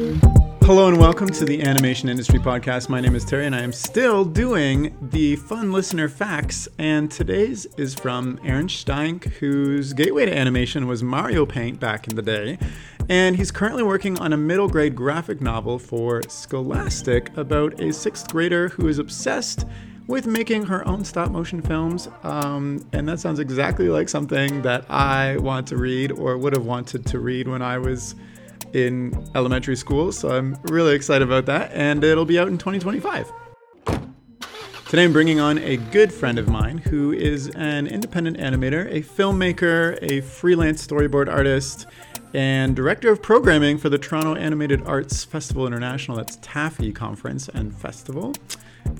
Hello and welcome to the Animation Industry Podcast. My name is Terry and I am still doing the fun listener facts. And today's is from Aron Steinke, whose gateway to animation was Mario Paint back in the day. And he's currently working on a middle grade graphic novel for Scholastic about a sixth grader who is obsessed with making her own stop motion films. Um, and that sounds exactly like something that I want to read or would have wanted to read when I was in elementary school. So I'm really excited about that. And it'll be out in 2025. Today I'm bringing on a good friend of mine who is an independent animator, a filmmaker, a freelance storyboard artist, and director of programming for the Toronto Animated Arts Festival International. That's TAAFI Conference and Festival.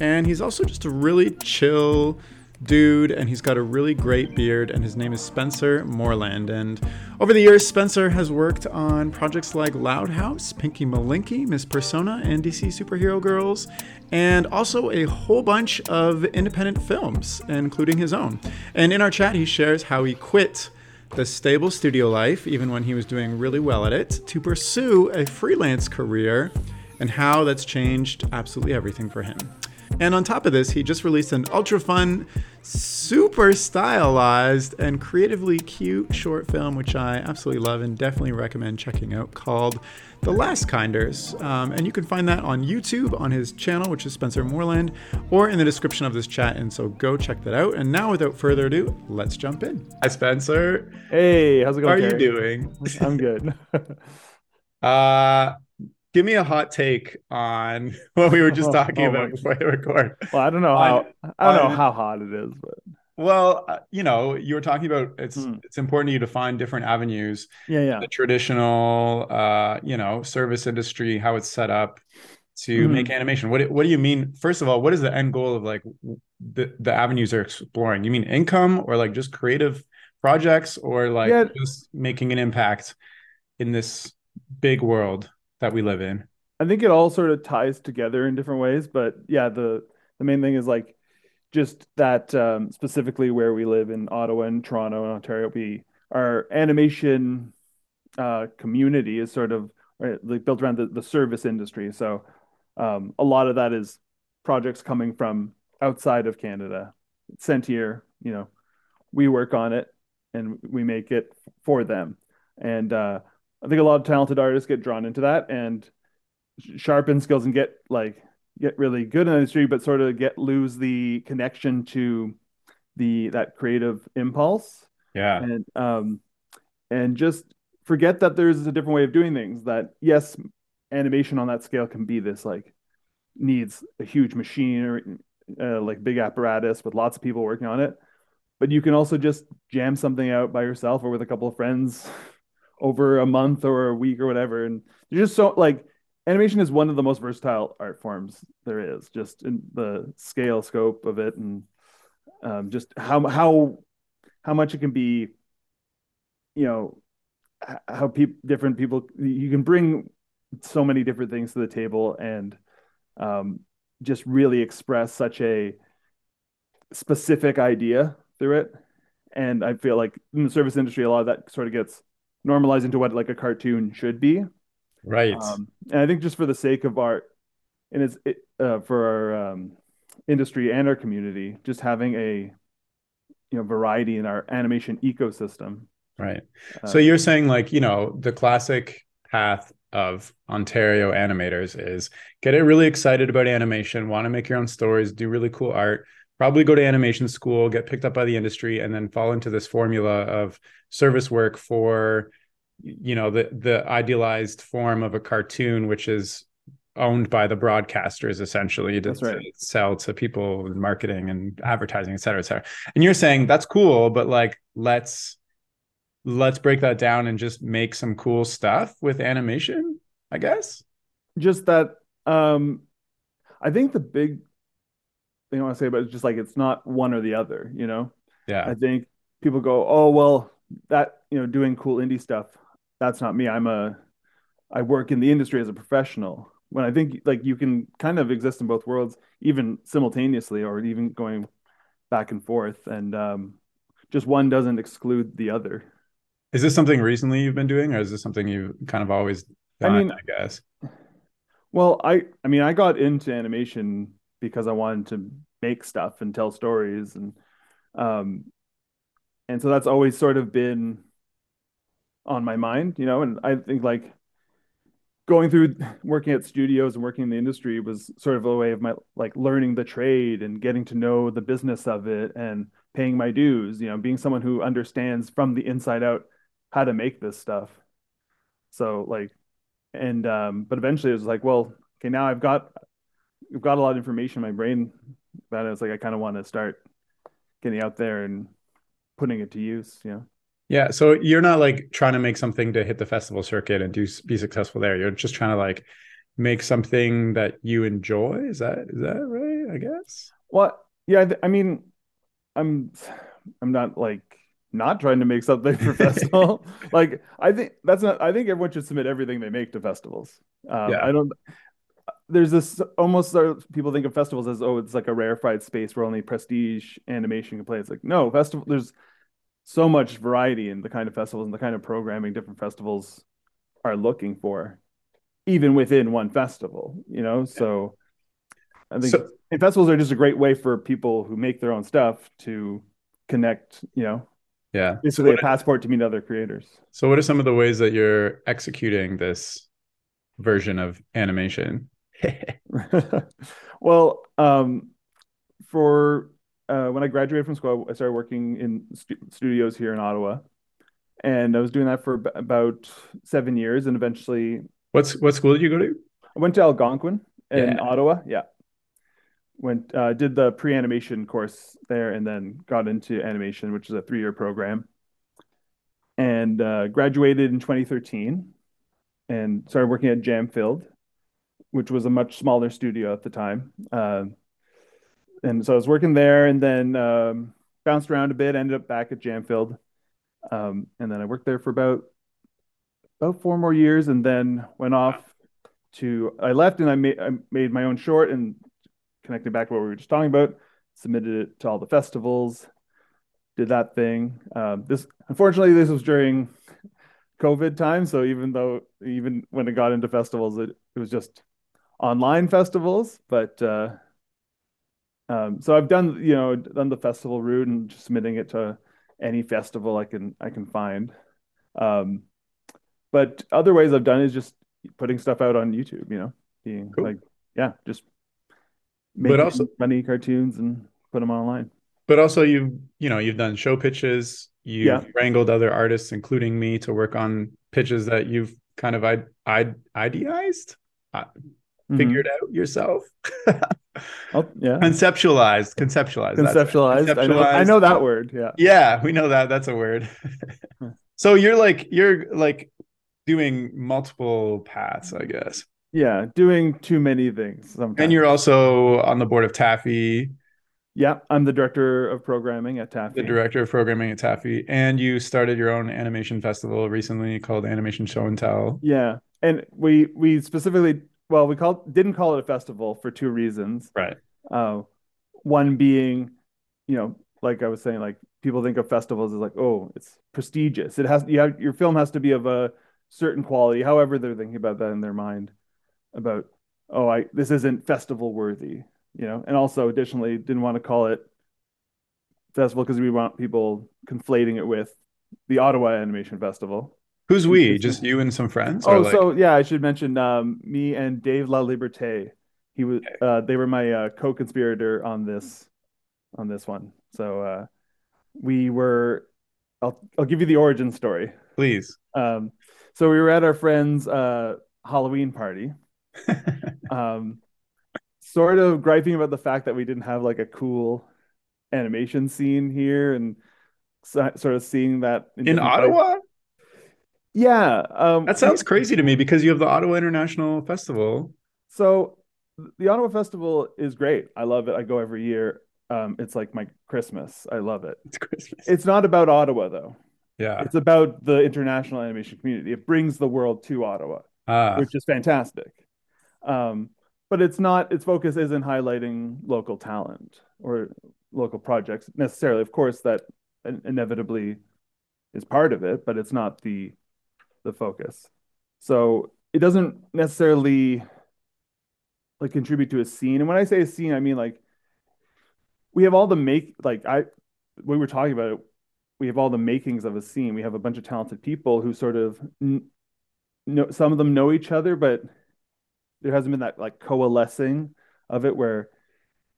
And he's also just a really chill dude, and he's got a really great beard, and his name is Spencer Moreland. And over the years, Spencer has worked on projects like Loud House, Pinky Malinky, Miss Persona, and DC Superhero Girls, and also a whole bunch of independent films, including his own. And in our chat, he shares how he quit the stable studio life, even when he was doing really well at it, to pursue a freelance career, and how that's changed absolutely everything for him. And on top of this, he just released an ultra fun, super stylized, and creatively cute short film, which I absolutely love and definitely recommend checking out, called The Lastkinders. Um, and you can find that on YouTube on his channel, which is Spencer Moreland, or in the description of this chat. And so go check that out. And now, without further ado, let's jump in. Hi, Spencer. Hey, how's it going? How are you doing? I'm good. uh, give me a hot take on what we were just talking oh, about before the record. Well, I don't know how on, I don't on, know how hot it is, but well, uh, you know, you were talking about it's hmm. it's important to you to find different avenues. Yeah, yeah. The traditional, uh, you know, service industry, how it's set up to mm-hmm. make animation. What what do you mean? First of all, what is the end goal of like the the avenues are exploring? You mean income or like just creative projects or like yeah. just making an impact in this big world? That we live in. I think it all sort of ties together in different ways, but yeah, the the main thing is like just that um, specifically where we live in Ottawa and Toronto and Ontario, we our animation uh, community is sort of like built around the, the service industry. So um, a lot of that is projects coming from outside of Canada, sent here. You know, we work on it and we make it for them. And uh, I think a lot of talented artists get drawn into that and sharpen skills and get like get really good in the industry, but sort of get lose the connection to the that creative impulse. Yeah. And um and just forget that there's a different way of doing things. That yes, animation on that scale can be this like needs a huge machine or uh, like big apparatus with lots of people working on it. But you can also just jam something out by yourself or with a couple of friends over a month or a week or whatever. And you're just so like animation is one of the most versatile art forms there is, just in the scale scope of it, and um, just how how how much it can be. You know how people different people you can bring so many different things to the table and um, just really express such a specific idea through it and i feel like in the service industry a lot of that sort of gets normalize into what like a cartoon should be. Right. Um, and I think just for the sake of art, and it's it, uh, for our um, industry and our community, just having a you know variety in our animation ecosystem. Right. Uh, so you're saying like you know the classic path of Ontario animators is get it really excited about animation, want to make your own stories, do really cool art, probably go to animation school, get picked up by the industry, and then fall into this formula of service work for, you know, the the idealized form of a cartoon, which is owned by the broadcasters essentially to, right. to sell to people in marketing and advertising, et cetera, et cetera. And you're saying that's cool, but like let's let's break that down and just make some cool stuff with animation, I guess. Just that um I think the big thing I want to say but it's just like it's not one or the other, you know? Yeah. I think people go, oh well, that you know, doing cool indie stuff, that's not me. I'm a I work in the industry as a professional. When I think like you can kind of exist in both worlds, even simultaneously, or even going back and forth, and um, just one doesn't exclude the other. Is this something recently you've been doing, or is this something you've kind of always done, I mean, I guess. well, I I mean, I got into animation because I wanted to make stuff and tell stories and um and so that's always sort of been on my mind, you know, and I think like going through working at studios and working in the industry was sort of a way of my like learning the trade and getting to know the business of it and paying my dues, you know, being someone who understands from the inside out how to make this stuff. So like and um but eventually it was like, well, okay, now I've got I've got a lot of information in my brain about it. It's like I kind of want to start getting out there and putting it to use, you know. Yeah, so you're not like trying to make something to hit the festival circuit and do be successful there. You're just trying to like make something that you enjoy. Is that is that right? I guess. Well, yeah, I mean, I'm I'm not like not trying to make something for festival. like I think that's not. I think everyone should submit everything they make to festivals. Um, yeah. I don't. There's this almost people think of festivals as oh it's like a rarefied space where only prestige animation can play. It's like no festival. There's so much variety in the kind of festivals and the kind of programming different festivals are looking for, even within one festival, you know? So I think so, festivals are just a great way for people who make their own stuff to connect, you know? Yeah. Basically a passport to meet other creators. So what are some of the ways that you're executing this version of animation? well, um, for uh, when I graduated from school, I started working in stu- studios here in Ottawa, and I was doing that for b- about seven years, and eventually. What's what school did you go to? I went to Algonquin in yeah. Ottawa. Yeah, went uh, did the pre animation course there, and then got into animation, which is a three year program, and uh, graduated in 2013, and started working at Jam Filled, which was a much smaller studio at the time. Uh, and so I was working there, and then um, bounced around a bit. Ended up back at Jam Filled. Um, and then I worked there for about about four more years, and then went off to. I left, and I made I made my own short, and connected back to what we were just talking about. Submitted it to all the festivals, did that thing. Um, this unfortunately, this was during COVID time, so even though even when it got into festivals, it, it was just online festivals, but. Uh, um, so I've done, you know, done the festival route and just submitting it to any festival I can I can find. Um, but other ways I've done is just putting stuff out on YouTube. You know, being cool. like, yeah, just making but also funny cartoons and put them online. But also, you've you know you've done show pitches. You've yeah. wrangled other artists, including me, to work on pitches that you've kind of I I idealized, uh, mm-hmm. figured out yourself. Oh, yeah. Conceptualized. Conceptualized. Conceptualized. Conceptualized. I know, I know that word. Yeah. Yeah, we know that. That's a word. so you're like you're like doing multiple paths, I guess. Yeah, doing too many things. Sometimes. And you're also on the board of TAAFI. Yeah, I'm the director of programming at TAAFI. The director of programming at TAAFI, and you started your own animation festival recently called Animation Show and Tell. Yeah, and we we specifically well, we called didn't call it a festival for two reasons. Right. Uh, one being, you know, like I was saying, like people think of festivals as like, oh, it's prestigious. It has you have your film has to be of a certain quality. However, they're thinking about that in their mind about, oh, I this isn't festival worthy, you know. And also, additionally, didn't want to call it festival because we want people conflating it with the Ottawa Animation Festival. Who's we? Just you and some friends? Oh, like... so yeah, I should mention um, me and Dave La Liberté. He was uh, they were my uh, co-conspirator on this on this one. So uh, we were. I'll I'll give you the origin story. Please. Um, so we were at our friend's uh, Halloween party. um, sort of griping about the fact that we didn't have like a cool animation scene here and so, sort of seeing that in, in Ottawa. Yeah. Um, that sounds crazy to me because you have the Ottawa International Festival. So the Ottawa Festival is great. I love it. I go every year. Um, it's like my Christmas. I love it. It's Christmas. It's not about Ottawa though. Yeah. It's about the international animation community. It brings the world to Ottawa, ah. which is fantastic. Um, but it's not. Its focus isn't highlighting local talent or local projects necessarily. Of course, that inevitably is part of it, but it's not the the focus. So it doesn't necessarily like contribute to a scene. And when I say a scene, I mean like we have all the make like I we were talking about it. We have all the makings of a scene. We have a bunch of talented people who sort of know some of them know each other, but there hasn't been that like coalescing of it where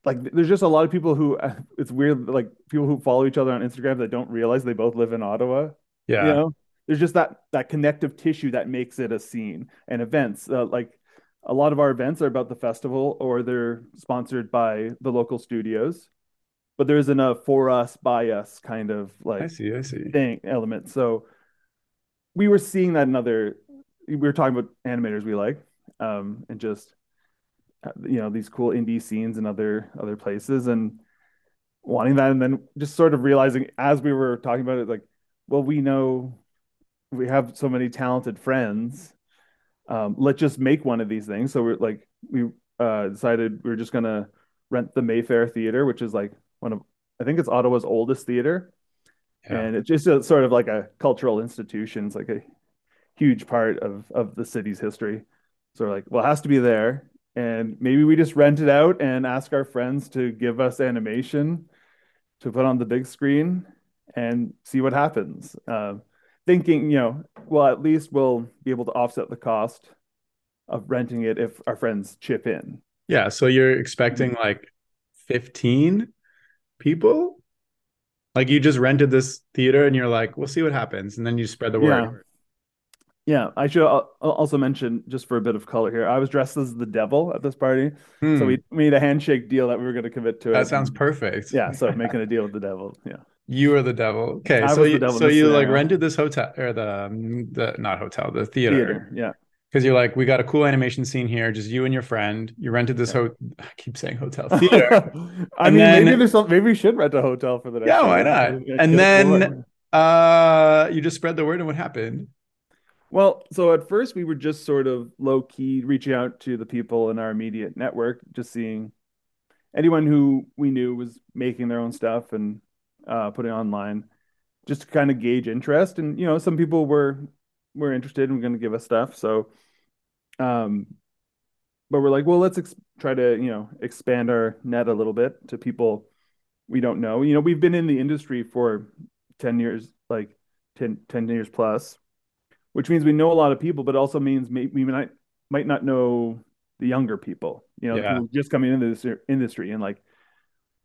like there's just a lot of people who it's weird like people who follow each other on Instagram that don't realize they both live in Ottawa. Yeah. You know, there's just that that connective tissue that makes it a scene and events uh, like a lot of our events are about the festival or they're sponsored by the local studios but there isn't a for us by us kind of like I see, I see. thing element so we were seeing that in other we were talking about animators we like um and just uh, you know these cool indie scenes in other other places and wanting that and then just sort of realizing as we were talking about it like well we know we have so many talented friends um, let's just make one of these things. So we're like we uh, decided we are just gonna rent the mayfair theater which is like one of i think it's ottawa's oldest theater. Yeah. and it's just a, sort of like a cultural institution. It's like a huge part of of the city's history. So we're like well it has to be there. And maybe we just rent it out and ask our friends to give us animation to put on the big screen and see what happens. Uh, thinking, you know, well, at least we'll be able to offset the cost of renting it if our friends chip in. Yeah. So you're expecting like 15 people? Like you just rented this theater and you're like, we'll see what happens. And then you spread the word. Yeah. Yeah, I should also mention just for a bit of color here. I was dressed as the devil at this party, hmm. so we made a handshake deal that we were going to commit to it. That sounds perfect. Yeah, so making a deal with the devil. Yeah, you are the devil. Okay, I so you, so you like rented this hotel or the um, the not hotel, the theater. theater yeah, because you're like, we got a cool animation scene here, just you and your friend. You rented this yeah. hotel. I keep saying hotel theater. I and mean, then, maybe there's some, maybe we should rent a hotel for the next. Yeah, why not? And then uh, you just spread the word, and what happened? Well, so at first we were just sort of low key reaching out to the people in our immediate network, just seeing anyone who we knew was making their own stuff and uh, putting online, just to kind of gauge interest. And you know, some people were were interested and going to give us stuff. So, um, but we're like, well, let's ex- try to you know expand our net a little bit to people we don't know. You know, we've been in the industry for ten years, like 10, 10 years plus which means we know a lot of people, but also means we might might not know the younger people. You know, yeah. just coming into this industry, and like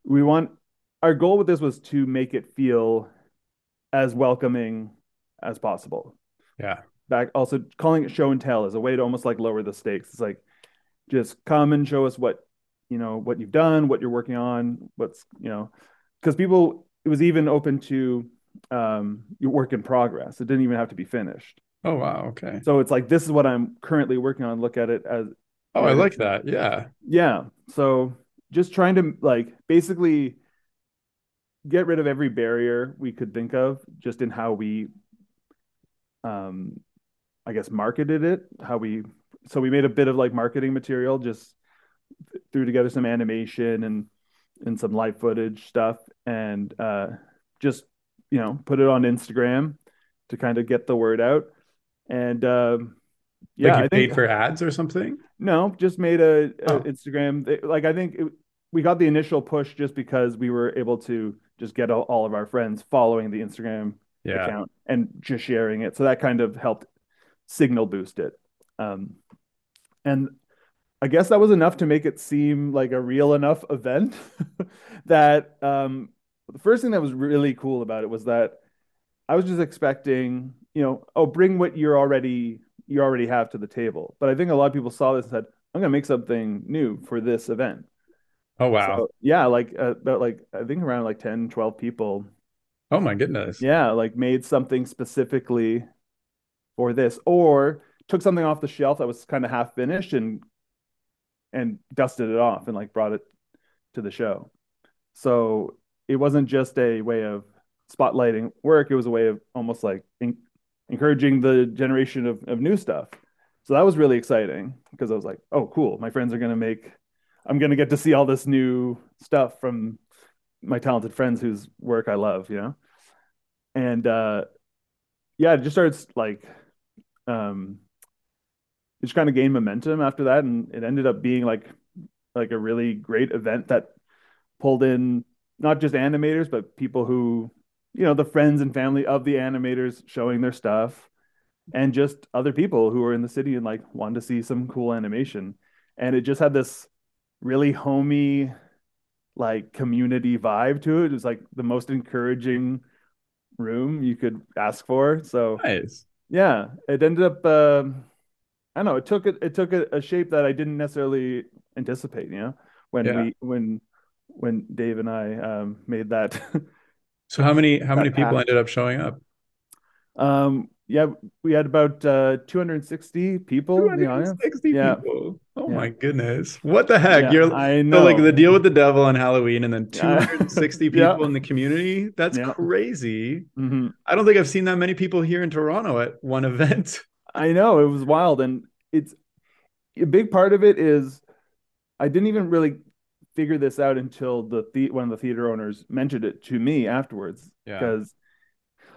we want our goal with this was to make it feel as welcoming as possible. Yeah. Back also calling it show and tell is a way to almost like lower the stakes. It's like just come and show us what you know what you've done, what you're working on, what's you know because people it was even open to um your work in progress. It didn't even have to be finished. Oh wow, okay. So it's like this is what I'm currently working on. Look at it as Oh, I like that. Yeah. Yeah. So just trying to like basically get rid of every barrier we could think of just in how we um I guess marketed it, how we so we made a bit of like marketing material just threw together some animation and and some live footage stuff and uh just you know put it on Instagram to kind of get the word out and um, yeah, like you I paid think, for ads or something. No, just made a, a oh. Instagram. Like I think it, we got the initial push just because we were able to just get all, all of our friends following the Instagram yeah. account and just sharing it. So that kind of helped signal boost it. Um, and I guess that was enough to make it seem like a real enough event that um, the first thing that was really cool about it was that I was just expecting you know, oh, bring what you're already you already have to the table. But I think a lot of people saw this and said, I'm going to make something new for this event. Oh wow. So, yeah, like uh, about like I think around like 10, 12 people. Oh my goodness. Yeah, like made something specifically for this or took something off the shelf that was kind of half finished and and dusted it off and like brought it to the show. So it wasn't just a way of spotlighting work, it was a way of almost like in- encouraging the generation of, of new stuff. So that was really exciting because I was like, oh, cool. My friends are going to make, I'm going to get to see all this new stuff from my talented friends whose work I love, you know? And uh, yeah, it just starts like, um, it just kind of gained momentum after that, and it ended up being like like a really great event that pulled in not just animators, but people who, you know, the friends and family of the animators showing their stuff, and just other people who were in the city and like wanted to see some cool animation. And it just had this really homey, like community vibe to it. It was like the most encouraging room you could ask for. So Nice. yeah, it ended up. um I don't know. It took it. It took a, a shape that I didn't necessarily anticipate. You know, when Yeah. we when when Dave and I um, made that. So how many how many people path. ended up showing up? um, yeah, we had about uh, 260 people in the audience. 260 Yeah. people. Oh Yeah. my goodness. What the heck? Yeah, You're I so know. like the deal with the devil on Halloween and then 260 Yeah. people in the community. That's crazy. Mhm. I don't think I've seen that many people here in Toronto at one event. I know it was wild, and it's a big part of it is I didn't even really figure this out until the, the one of the theater owners mentioned it to me afterwards Yeah. because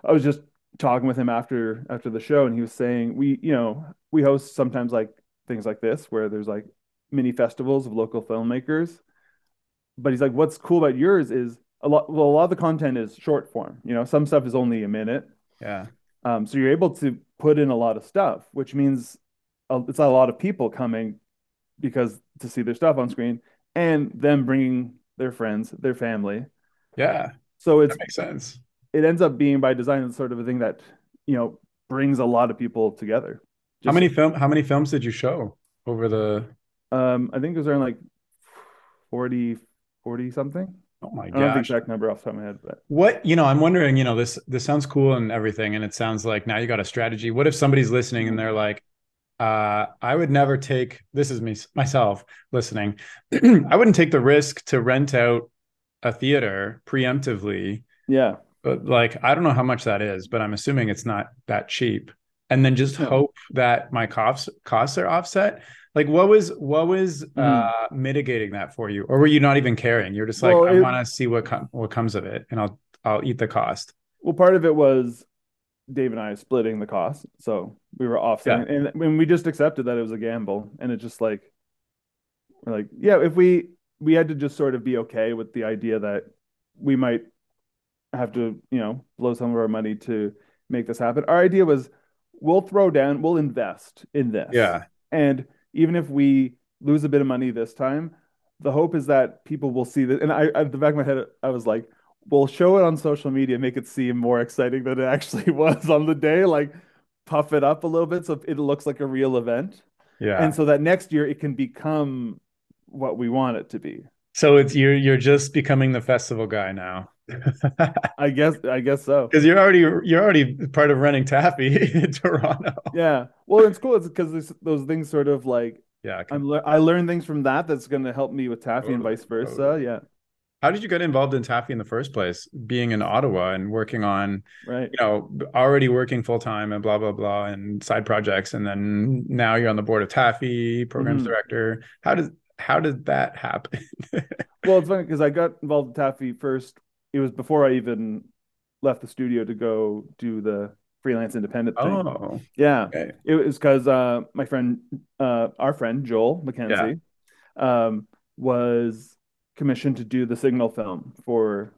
I was just talking with him after after the show, and he was saying we you know we host sometimes like things like this where there's like mini festivals of local filmmakers, but he's like, what's cool about yours is a lot well a lot of the content is short form. You know, some stuff is only a minute. Yeah. Um, so you're able to put in a lot of stuff, which means it's a lot of people coming because to see their stuff on screen and them bringing their friends, their family. Yeah. So it's That makes sense. It ends up being by design sort of a thing that you know brings a lot of people together. How many film how many films did you show over the Um, I think it was around like 40, 40 something. Oh my I don't have the exact number off the top of my head, but What, you know, I'm wondering, you know, this this sounds cool and everything, and it sounds like now you got a strategy. What if somebody's listening and they're like, uh, I would never take this is me myself listening. I wouldn't take the risk to rent out a theater preemptively, yeah, but like I don't know how much that is, but I'm assuming it's not that cheap. And then just No. hope that my costs costs are offset. Like what was what was Mm-hmm. uh mitigating that for you? Or were you not even caring? You're just like, Well, I want to see what com- what comes of it and I'll I'll eat the cost. Well, part of it was Dave and I splitting the cost, so we were offsetting, and when we just accepted that it was a gamble, and it's just like we're like, yeah, if we we had to just sort of be okay with the idea that we might have to, you know, blow some of our money to make this happen. Our idea was we'll throw down, we'll invest in this, Yeah. and even if we lose a bit of money this time, the hope is that people will see this. And I, at the back of my head, I was like, we'll show it on social media, make it seem more exciting than it actually was on the day, like puff it up a little bit so it looks like a real event. Yeah. And so that next year it can become what we want it to be. So it's you're you're just becoming the festival guy now. I guess I guess so. Because you're already you're already part of running TAAFI in Toronto. Yeah. Well, it's cool. It's because those things sort of like Yeah. I'm le- I learn things from that that's going to help me with TAAFI and vice versa. totally. Yeah. How did you get involved in TAAFI in the first place? Being in Ottawa and working on, Right. you know, already working full time and blah blah blah and side projects, and then now you're on the board of TAAFI, programs Mhm. director. How does how did that happen? Well, it's funny because I got involved with TAAFI first. It was before I even left the studio to go do the freelance independent thing. oh, Yeah. okay. It was because uh, my friend, uh, our friend Joel McKenzie, um, was commissioned to do the Signal film for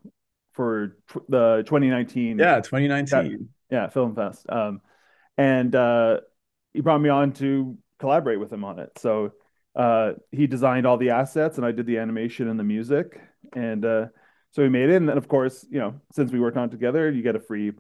for tw- the 2019 Yeah, 2019. yeah film fest. Um, and uh, he brought me on to collaborate with him on it. So uh, he designed all the assets, and I did the animation and the music. And uh, so we made it. And then, of course, you know, since we worked on it together, you get a free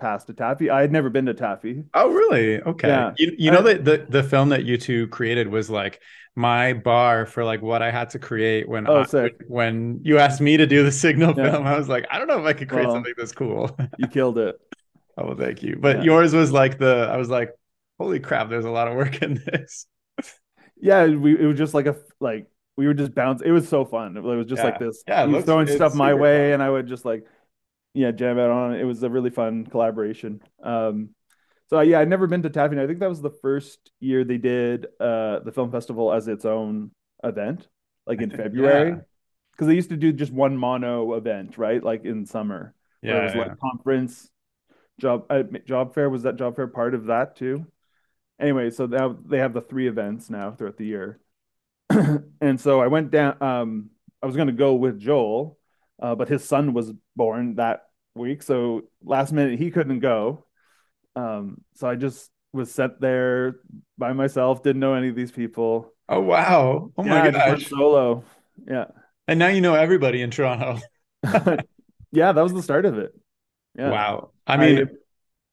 pass to TAAFI. I had never been to TAAFI. Oh, really? Okay. Yeah. You, you know that the, the film that you two created was like my bar for like what I had to create when Oh, I, when you asked me to do the signal Yeah. film. I was like, I don't know if I could create Well- something this cool. You killed it. oh, well, thank you. But Yeah. yours was like the I was like, holy crap, there's a lot of work in this. Yeah, we it was just like a like we were just bouncing. It was so fun. It was just Yeah. like this. Yeah, he was looks- throwing stuff my way, fun. and I would just like, yeah, jam out on it. It was a really fun collaboration. Um, so yeah, I'd never been to TAAFI. I think that was the first year they did uh the film festival as its own event, like in February, Yeah. because they used to do just one mono event, right? Like in summer, where it Yeah, was yeah. like conference, job uh, job fair. Was that job fair part of that too? anyway, so now they have the three events now throughout the year. and so I went down. Um, I was going to go with Joel, uh, but his son was born that week, so last minute he couldn't go. Um, so I just was sent there by myself. Didn't know any of these people. Oh wow! Oh my yeah, gosh! solo. Yeah. And now you know everybody in Toronto. yeah, that was the start of it. Yeah. Wow. I mean, I,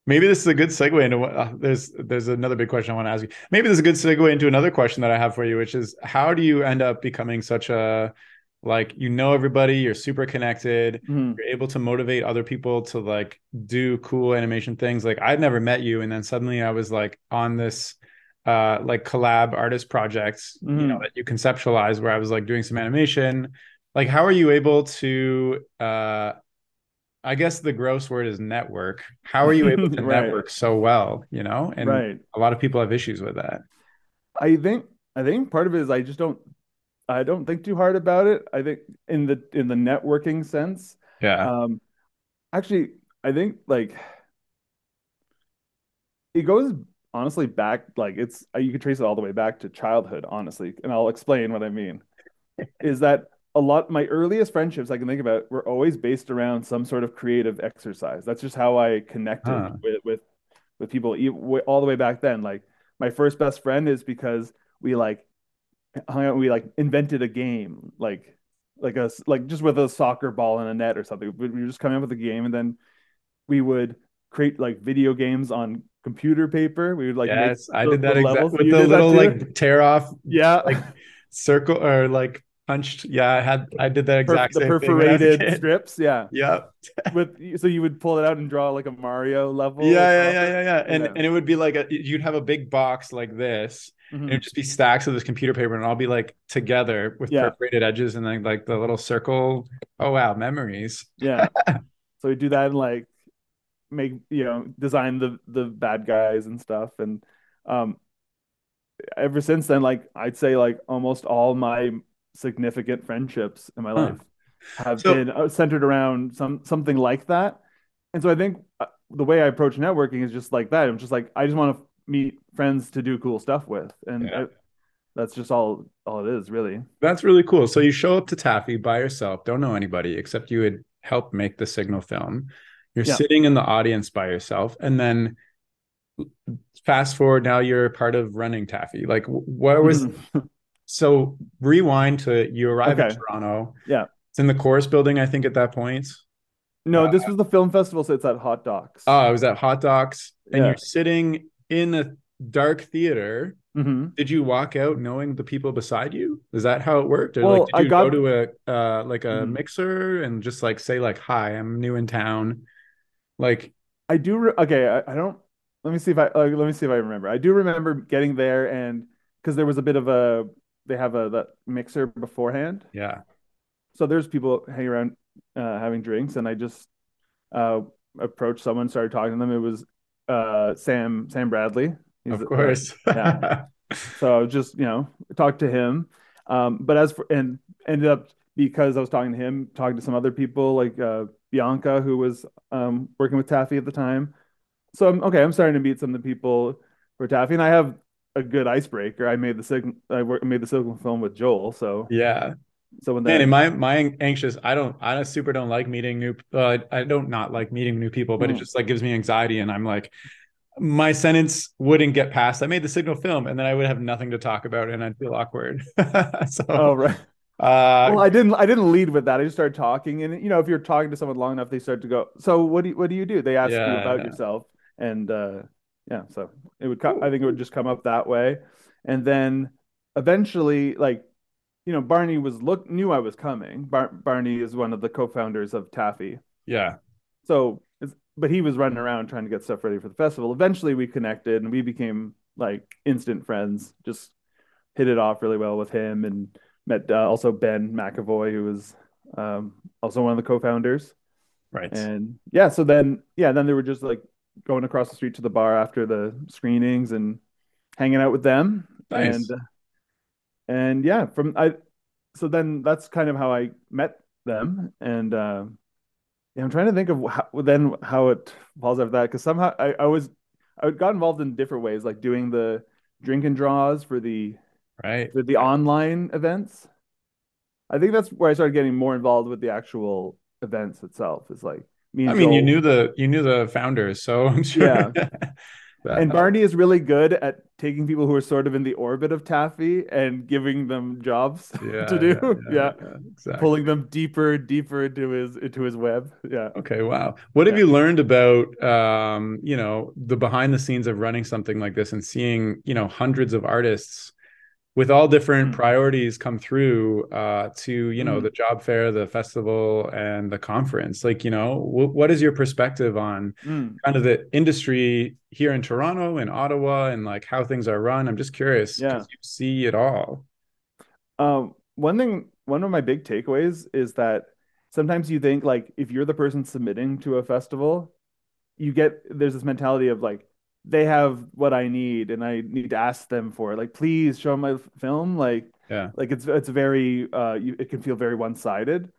maybe this is a good segue into what uh, there's there's another big question I want to ask you. Maybe this is a good segue into another question that I have for you, which is how do you end up becoming such a like you know everybody, you're super connected, mm-hmm. you're able to motivate other people to like do cool animation things. Like I'd never met you, and then suddenly I was like on this uh like collab artist projects, mm-hmm. you know, mm-hmm. that you conceptualize where I was like doing some animation. Like, how are you able to uh I guess the gross word is network. How are you able to right. network so well? You know, and right. a lot of people have issues with that. I think I think part of it is I just don't I don't think too hard about it. I think in the in the networking sense. Yeah. Um actually I think like it goes honestly back like it's you could trace it all the way back to childhood honestly and I'll explain what I mean. is that a lot my earliest friendships I can think about were always based around some sort of creative exercise. That's just how I connected huh. with, with with people all the way back then. Like my first best friend is because we like hung out. We like invented a game, like like a like just with a soccer ball and a net or something. We were just coming up with a game, and then we would create like video games on computer paper. We would like yes, I did that exactly with the little like tear off, yeah, like circle or like punched. Yeah, I had I did that exact per- the perforated strips. Yeah, yeah. With so you would pull it out and draw like a Mario level. Yeah, yeah, yeah, yeah, yeah. And yeah. and it would be like a, you'd have a big box like this. Mm-hmm. And it'd just be stacks of this computer paper, and all be like together with yeah. perforated edges, and then like the little circle. Oh wow, memories. Yeah. so we do that and like make you know design the the bad guys and stuff, and um, ever since then, like I'd say like almost all my significant friendships in my huh. life have so, been uh, centered around some something like that. And so I think uh, the way I approach networking is just like that. I'm just like I just want to meet friends to do cool stuff with, and yeah. I, that's just all all it is, really. That's really cool. So you show up to TAAFI by yourself, don't know anybody except you had helped make the signal film. You're yeah. sitting in the audience by yourself, and then fast forward now you're part of running TAAFI. Like, what was So rewind to you arrive okay. in Toronto. Yeah. It's in the Corus building, I think, at that point. No, uh, this was the film festival, so it's at Hot Docs. Oh, it was at Hot Docs. And yeah. you're sitting in a dark theater. Mm-hmm. Did you walk out knowing the people beside you? Is that how it worked? Or well, like did you got... go to a uh, like a mm-hmm. mixer and just like say like hi, I'm new in town? Like I do re- okay, I, I, don't let me see if I uh, let me see if I remember. I do remember getting there and because there was a bit of a they have a that mixer beforehand. Yeah. So there's people hanging around uh, having drinks, and I just uh, approached someone, started talking to them. It was uh, Sam Sam Bradley. He's, of course. yeah. so I just you know talked to him, um, but as for and ended up because I was talking to him, talking to some other people like uh, Bianca, who was um, working with TAAFI at the time. So I'm okay. I'm starting to meet some of the people for TAAFI, and I have a good icebreaker. I made the signal. I made the signal film with Joel. So yeah. So when that, man, my my anxious, I don't, I super don't like meeting new. Uh, I don't not like meeting new people, but mm. it just like gives me anxiety, and I'm like, my sentence wouldn't get past. I made the signal film, and then I would have nothing to talk about, and I'd feel awkward. so, oh right. Uh, well, I didn't. I didn't lead with that. I just started talking, and you know, if you're talking to someone long enough, they start to go. So, what do you, what do you do? They ask yeah, you about yeah. yourself, and uh, yeah so it would come i think it would just come up that way. And then eventually like you know barney was look knew i was coming. Bar- barney is one of the co-founders of TAAFI. Yeah. So but he was running around trying to get stuff ready for the festival. Eventually we connected and we became like instant friends. Just hit it off really well with him and met uh, also ben mcavoy who was um, also one of the co-founders. Right. And yeah so then yeah then they were just like going across the street to the bar after the screenings and hanging out with them. Nice. And and yeah, from I so then that's kind of how I met them. And uh, yeah, I'm trying to think of how, then how it falls after that because somehow I, I was I got involved in different ways, like doing the drink and draws for the right for the online events. I think that's where I started getting more involved with the actual events itself. Is like me. I mean, Joel, you knew the you knew the founders, so I'm sure. Yeah. and Barney is really good at taking people who are sort of in the orbit of TAAFI and giving them jobs yeah, to do. Yeah, yeah, yeah, exactly. pulling them deeper, deeper into his into his web. Yeah. Okay. Wow. What have you learned about um, you know the behind the scenes of running something like this and seeing you know hundreds of artists with all different mm. priorities come through uh, to you know mm. the job fair the festival and the conference like you know w- what is your perspective on mm. kind of the industry here in toronto and ottawa and like how things are run i'm just curious yeah you see it all um, one thing one of my big takeaways is that sometimes you think like if you're the person submitting to a festival you get there's this mentality of like they have what I need and I need to ask them for it. Like, please show my film. Like, yeah, like it's it's very uh, you, it can feel very one sided.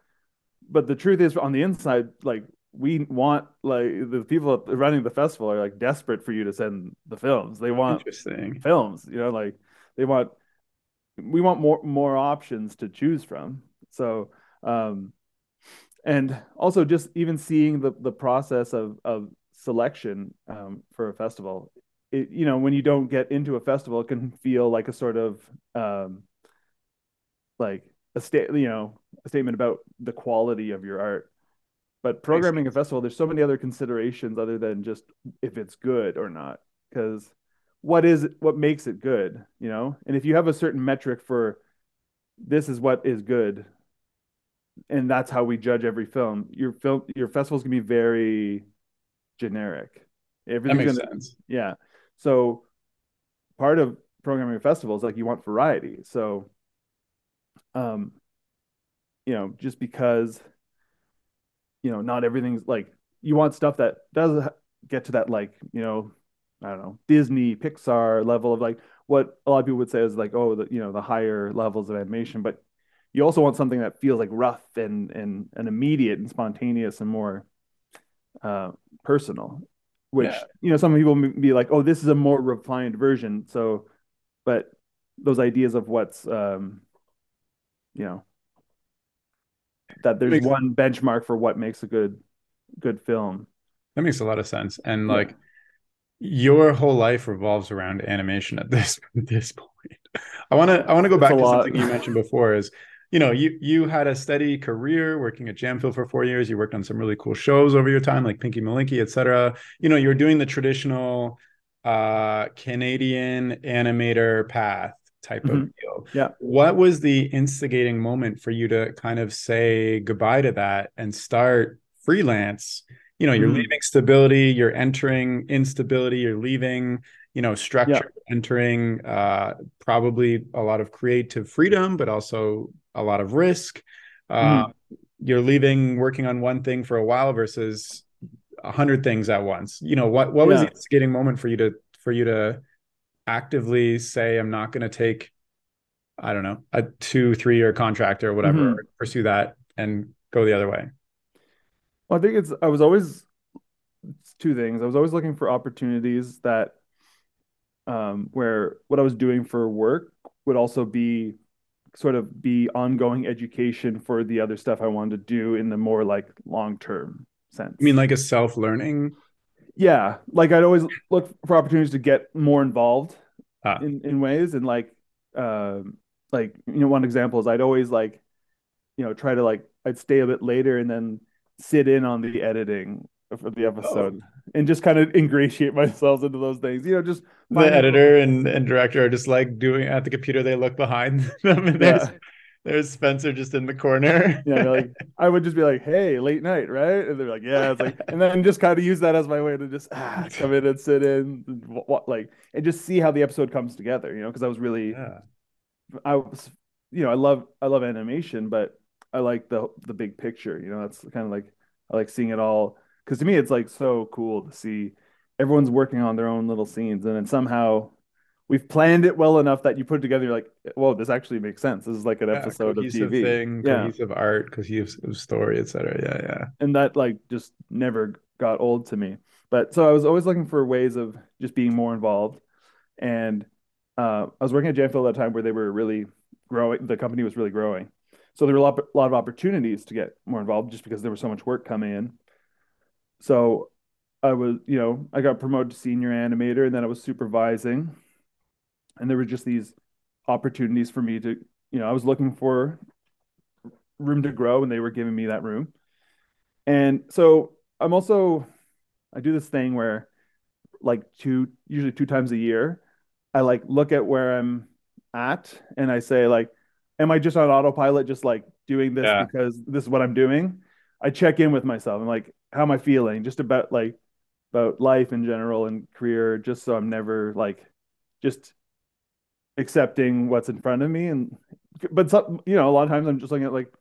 But the truth is, on the inside, like we want like the people running the festival are like desperate for you to send the films. They want interesting films. You know, like they want we want more more options to choose from. So, um, and also just even seeing the the process of of selection um, for a festival. It, you know, when you don't get into a festival, it can feel like a sort of um, like a state, you know, a statement about the quality of your art. But programming a festival, there's so many other considerations other than just if it's good or not. Because what is what makes it good, you know? And if you have a certain metric for this is what is good, and that's how we judge every film, your film, your festival's gonna be very generic. Everything's that makes gonna, sense. Yeah. So part of programming a festival is like you want variety. So, um, you know, just because, you know, not everything's like you want stuff that does get to that like you know, I don't know Disney Pixar level of like what a lot of people would say is like oh the you know the higher levels of animation, but you also want something that feels like rough and and and immediate and spontaneous and more uh, personal, which yeah. you know some people be like, oh, this is a more refined version. So, but those ideas of what's um, you know that there's makes, one benchmark for what makes a good good film. That makes a lot of sense, and yeah. like your whole life revolves around animation at this at this point. I want to I want to go back to lot. something you mentioned before is you know, you you had a steady career working at Jam Filled for four years. You worked on some really cool shows over your time, like Pinky Malinky, etc. You know, you're doing the traditional uh, Canadian animator path type mm-hmm. of deal. Yeah. What was the instigating moment for you to kind of say goodbye to that and start freelance? You know, you're mm-hmm. leaving stability, you're entering instability, you're leaving you know structure yeah. entering uh, probably a lot of creative freedom but also a lot of risk. Uh, mm. You're leaving working on one thing for a while versus a hundred things at once. You know what? What was the instigating moment for you to for you to actively say, "I'm not going to take, I don't know, a two three year contract or whatever, mm-hmm. pursue that and go the other way." Well, I think it's. I was always it's two things. I was always looking for opportunities that, um, where what I was doing for work would also be sort of be ongoing education for the other stuff I wanted to do in the more like long term sense. I mean, like a self learning? Yeah. Like I'd always look for opportunities to get more involved ah. in, in ways. And like, um, like, you know, one example is I'd always like, you know, try to like, I'd stay a bit later and then sit in on the editing for the episode. Oh and just kind of ingratiate myself into those things. You know, just the editor and, and director are just like doing at the computer. They look behind them, and there's yeah. there's Spencer just in the corner. yeah, like I would just be like, "Hey, late night, right?" And they're like, "Yeah." It's like, and then just kind of use that as my way to just ah, come in and sit in, and, what like, and just see how the episode comes together. You know, because I was really, yeah. I was, you know, I love I love animation, but I like the the big picture. You know, that's kind of like I like seeing it all because to me it's like so cool to see everyone's working on their own little scenes and then somehow we've planned it well enough that you put it together you're like whoa this actually makes sense this is like an yeah, episode of tv thing yeah. cohesive art cohesive story etc yeah yeah and that like just never got old to me But so I was always looking for ways of just being more involved. And uh, I was working at Jam Filled at a time where they were really growing. The company was really growing. So there were a lot, a lot of opportunities to get more involved just because there was so much work coming in. So I was, you know, I got promoted to senior animator and then I was supervising. And there were just these opportunities for me to, you know, I was looking for room to grow and they were giving me that room. And so I'm also I do this thing where like two usually two times a year, I like look at where I'm at and I say like, am I just on autopilot, just like doing this Yeah. because this is what I'm doing? I check in with myself. I'm like, how am I feeling? Just about like about life in general and career, just so I'm never like just accepting what's in front of me. And but some, you know, a lot of times I'm just looking at like,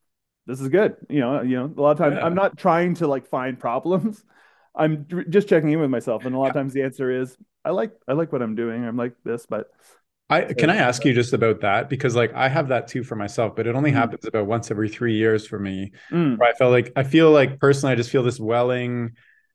this is good. You know, you know, a lot of times Yeah. I'm not trying to like find problems. I'm just checking in with myself, and a lot of times the answer is I like I like what I'm doing. I'm like this, but I can I ask you just about that because like I have that too for myself, but it only Mhm. happens about once every three years for me. mm, Where I felt like I feel like personally, I just feel this welling,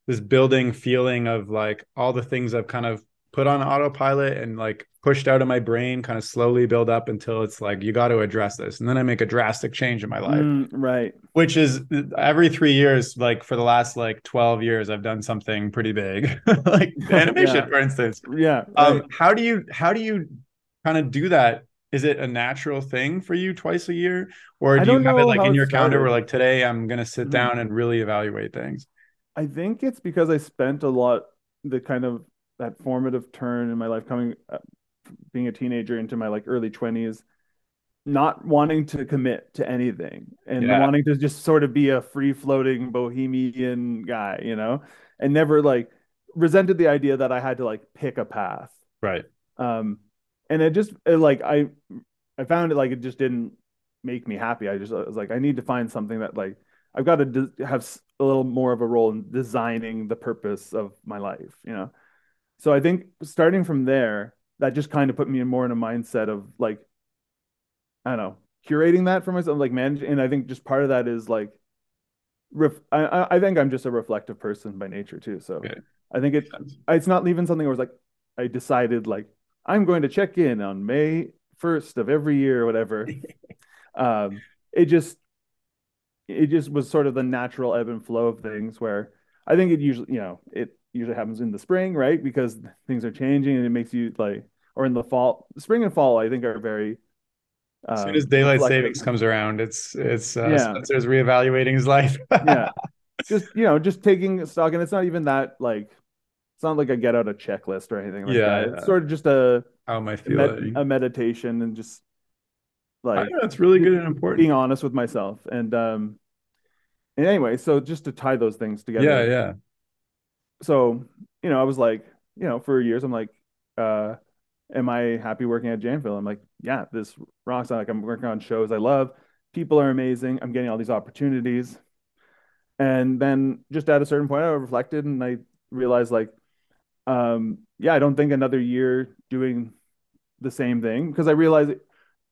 this building feeling of like all the things I've kind of put on autopilot and like pushed out of my brain, kind of slowly build up until it's like you got to address this, and then I make a drastic change in my life. mm, right. which is every three years like for the last like 12 years i've done something pretty big like animation Yeah. for instance Yeah. um how do you how do you kind of do that is it a natural thing for you twice a year or do you have it like in your calendar where like today i'm gonna sit Mhm. down and really evaluate things I think it's because I spent a lot the kind of that formative turn in my life coming uh, being a teenager into my like early 20s not wanting to commit to anything and Yeah. wanting to just sort of be a free floating bohemian guy, you know, and never like resented the idea that I had to like pick a path. right Um, and it just it, like I I found it like it just didn't make me happy. I just I was like I need to find something that like I've got to de- have a little more of a role in designing the purpose of my life, you know. So I think starting from there, that just kind of put me in more in a mindset of like I don't know, curating that for myself, like managing. And I think just part of that is like, ref- I I think I'm just a reflective person by nature too. So Okay. I think it it's not even something where it's like I decided like I'm going to check in on May 1st of every year or whatever. um, it just it just was sort of the natural ebb and flow of things where I think it usually, you know, it usually happens in the spring, right? Because things are changing and it makes you like, or in the fall, spring and fall, I think are very as soon um, as daylight reflective. savings comes around it's it's uh, Yeah. spencer's reevaluating his life yeah, just you know, just taking stock, and it's not even that like it's not like a get out a checklist or anything like Yeah, that. yeah. It's sort of just a how am i feeling a meditation and just like that's really good and important being honest with myself. And um, and anyway, so just to tie those things together. yeah yeah So you know, I was like, you know, for years, I'm like, uh, am I happy working at Jam Filled? I'm like, yeah, this rocks. I'm like I'm working on shows I love. People are amazing. I'm getting all these opportunities. And then just at a certain point, I reflected and I realized like, um, yeah, I don't think another year doing the same thing because I realized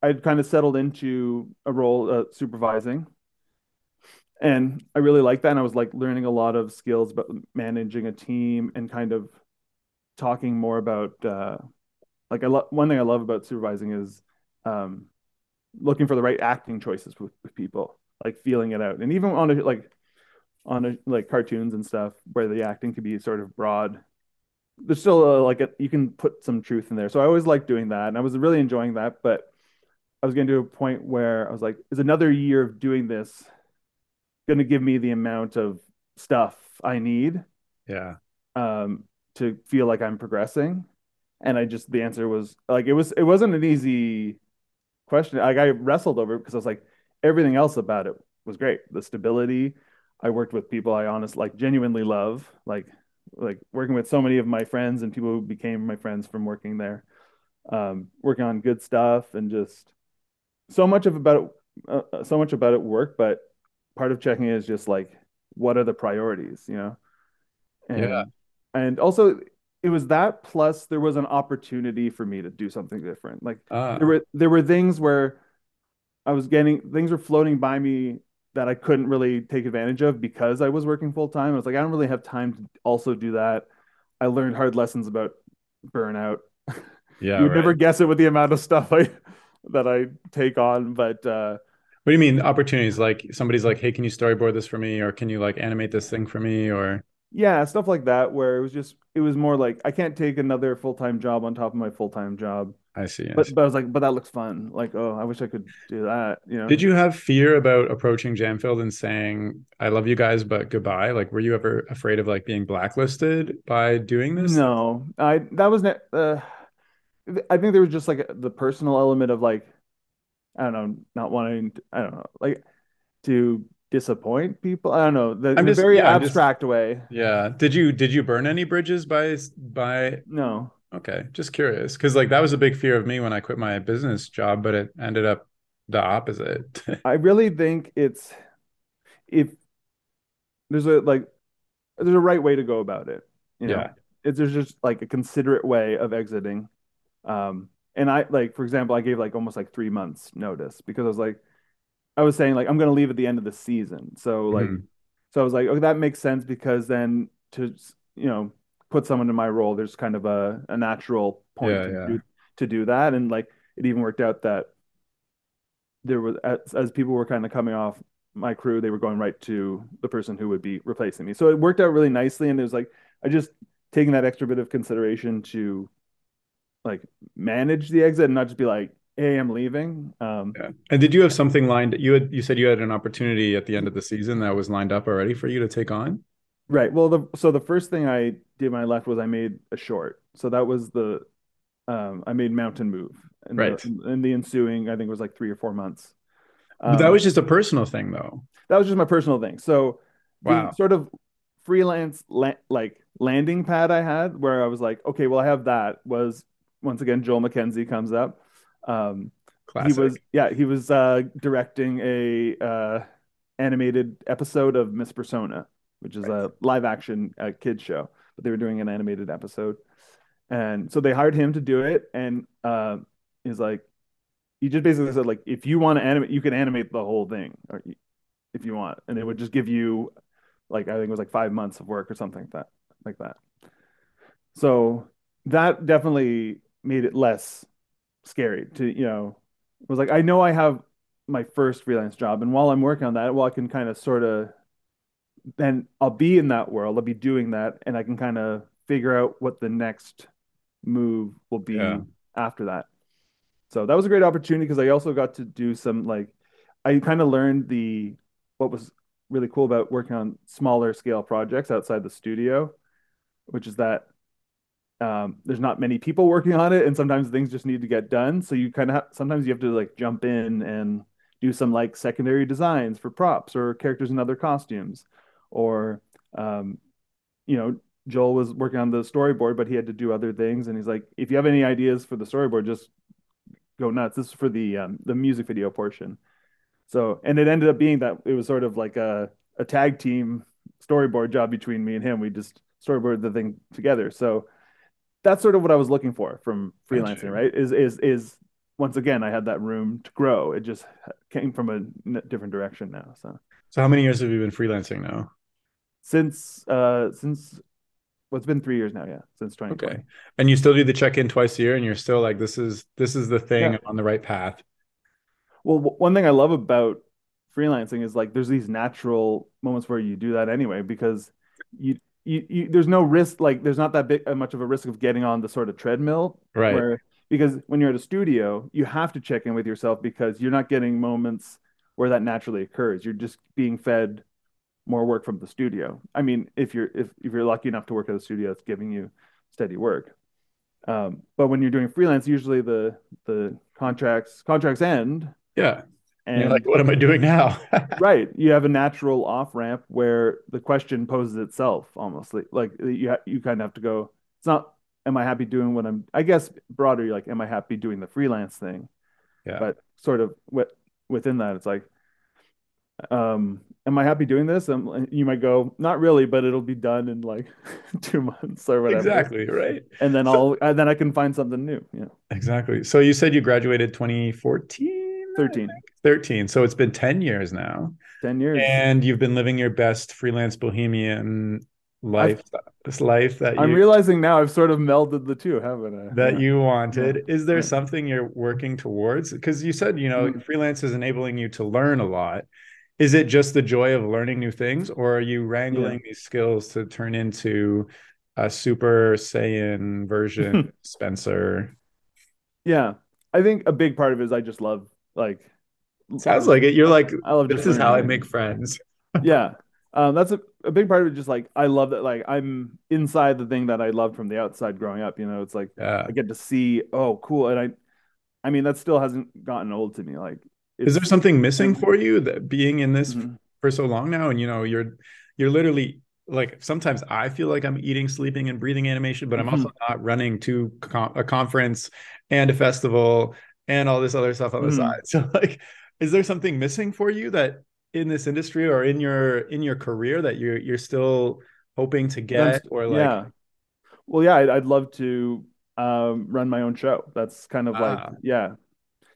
I'd kind of settled into a role uh, supervising. And I really liked that. And I was like learning a lot of skills about managing a team and kind of talking more about uh, like I lo- one thing I love about supervising is um, looking for the right acting choices with, with people, like feeling it out. And even on a, like on a, like cartoons and stuff where the acting could be sort of broad, there's still a, like a, you can put some truth in there. So I always like doing that, and I was really enjoying that. But I was getting to a point where I was like, is another year of doing this going to give me the amount of stuff I need yeah um, to feel like I'm progressing? And I just the answer was like it was it wasn't an easy question. Like I wrestled over it because I was like everything else about it was great. The stability. I worked with people I honestly like genuinely love, like like working with so many of my friends and people who became my friends from working there. Um, working on good stuff and just so much of about it, uh, so much about it work, but part of checking is just like what are the priorities, you know? And Yeah. and also it was that plus there was an opportunity for me to do something different. Like Ah, there were there were things where I was getting things were floating by me that I couldn't really take advantage of because I was working full time. I was like, I don't really have time to also do that. I learned hard lessons about burnout. Yeah, you would right. never guess it with the amount of stuff I that I take on, but uh, What do you mean opportunities? Like somebody's like, "Hey, can you storyboard this for me?" or "Can you like animate this thing for me?" or yeah, stuff like that where it was just it was more like I can't take another full time job on top of my full time job. I see. I But see. but I was like, but that looks fun. Like, oh, I wish I could do that, you know. Did you have fear about approaching Jam Filled and saying, "I love you guys, but goodbye"? Like, were you ever afraid of like being blacklisted by doing this? No, I that was ne uh, I think there was just like the personal element of like I don't know, not wanting to, I don't know, like to disappoint people. I don't know, the, I'm in a just very yeah, I'm just abstract way. yeah. Did you did you burn any bridges by by? No. Okay, just curious because like that was a big fear of me when I quit my business job, but it ended up the opposite. I really think it's if there's a like there's a right way to go about it. You know, Yeah. it's there's just like a considerate way of exiting. Um, and I like, for example, I gave like almost like three months notice because I was like, I was saying like I'm gonna leave at the end of the season. So like, Mhm. so I was like, oh, that makes sense because then to you know put someone in my role, there's kind of a a natural point Yeah, to yeah. do to do that, and like it even worked out that there was as, as people were kind of coming off my crew, they were going right to the person who would be replacing me. So it worked out really nicely, and it was like I just taking that extra bit of consideration to like manage the exit and not just be like, "Hey, I'm leaving." Um, Yeah. And did you have something lined? You had you said you had an opportunity at the end of the season that was lined up already for you to take on? Right. Well, the so the first thing I did when I left was I made a short. So that was the um, I made Mountain Move, and Right. the, and the ensuing I think it was like three or four months. But that Um, was just a personal thing though. that was just my personal thing. So the Wow. sort of freelance la like landing pad I had where I was like, okay, well, I have that was once again Joel McKenzie comes up. Um, he was yeah, he was uh, directing a uh, animated episode of Miss Persona, which is a live action uh, kids show, but they were doing an animated episode. And so they hired him to do it, and uh, he's like, he just basically said like, if you want to animate, you can animate the whole thing, or if you want, and it would just give you like I think it was like five months of work or something like that, like that. So that definitely made it less scary to, you know, it was like I know I have my first freelance job, and while I'm working on that, well, I can kind of sort of then I'll be in that world, I'll be doing that, and I can kind of figure out what the next move will be Yeah. after that. So that was a great opportunity because I also got to do some like I kind of learned the what was really cool about working on smaller scale projects outside the studio, which is that um, there's not many people working on it, and sometimes things just need to get done. So you kind of have, sometimes you have to like jump in and do some like secondary designs for props or characters in other costumes, or um, you know, Joel was working on the storyboard, but he had to do other things, and he's like, if you have any ideas for the storyboard, just go nuts. This is for the um, the music video portion. So, and it ended up being that it was sort of like a a tag team storyboard job between me and him. We just storyboarded the thing together. So that's sort of what I was looking for from freelancing, right? Is is is once again I had that room to grow. It just came from a different direction now. So So how many years have you been freelancing now? Since uh since well, it's been three years now, yeah, since 2020. Okay. And you still do the check-in twice a year and you're still like this is this is the thing Yeah. On the right path. Well, w- one thing I love about freelancing is like there's these natural moments where you do that anyway because you you, you there's no risk like there's not that big uh, much of a risk of getting on the sort of treadmill Right. where because when you're at a studio you have to check in with yourself because you're not getting moments where that naturally occurs you're just being fed more work from the studio I mean if you're if, if you're lucky enough to work at a studio that's giving you steady work um, but when you're doing freelance usually the the contracts contracts end Yeah. And you're like, what am I doing now? Right. You have a natural off ramp where the question poses itself almost like, like you ha you kind of have to go, it's not, am I happy doing what I'm, I guess broader, you're like, am I happy doing the freelance thing? Yeah. But sort of what within that, it's like, um, am I happy doing this? And you might go, not really, but it'll be done in like two months or whatever. Exactly, right? And then So- I'll, and then I can find something new. Yeah. Exactly. So you said you graduated 2014? 13. 13. So it's been 10 years now. 10 years. And you've been living your best freelance bohemian life this life that I'm you, realizing now I've sort of melded the two, haven't I? that Yeah. you wanted. Yeah. Is there Yeah. something you're working towards? Because you said, you know, Mhm. freelance is enabling you to learn a lot. Is it just the joy of learning new things, or are you wrangling these skills to turn into a super Saiyan version Spencer? Yeah. I think a big part of it is I just love like Sounds like it. You're like, I love this is how I make friends. yeah um that's a, a big part of it just like i love that like i'm inside the thing that i loved from the outside growing up you know it's like Yeah. i get to see oh cool and i i mean that still hasn't gotten old to me like Is there something missing for you that being in this Mhm. for so long now? And you know, you're you're literally like sometimes I feel like I'm eating, sleeping, and breathing animation, but I'm also not running to con- a conference and a festival and all this other stuff on the Mhm. side. So like, is there something missing for you that in this industry or in your in your career that you're you're still hoping to get or like yeah well yeah I'd, I'd love to um run my own show that's kind of like Ah. yeah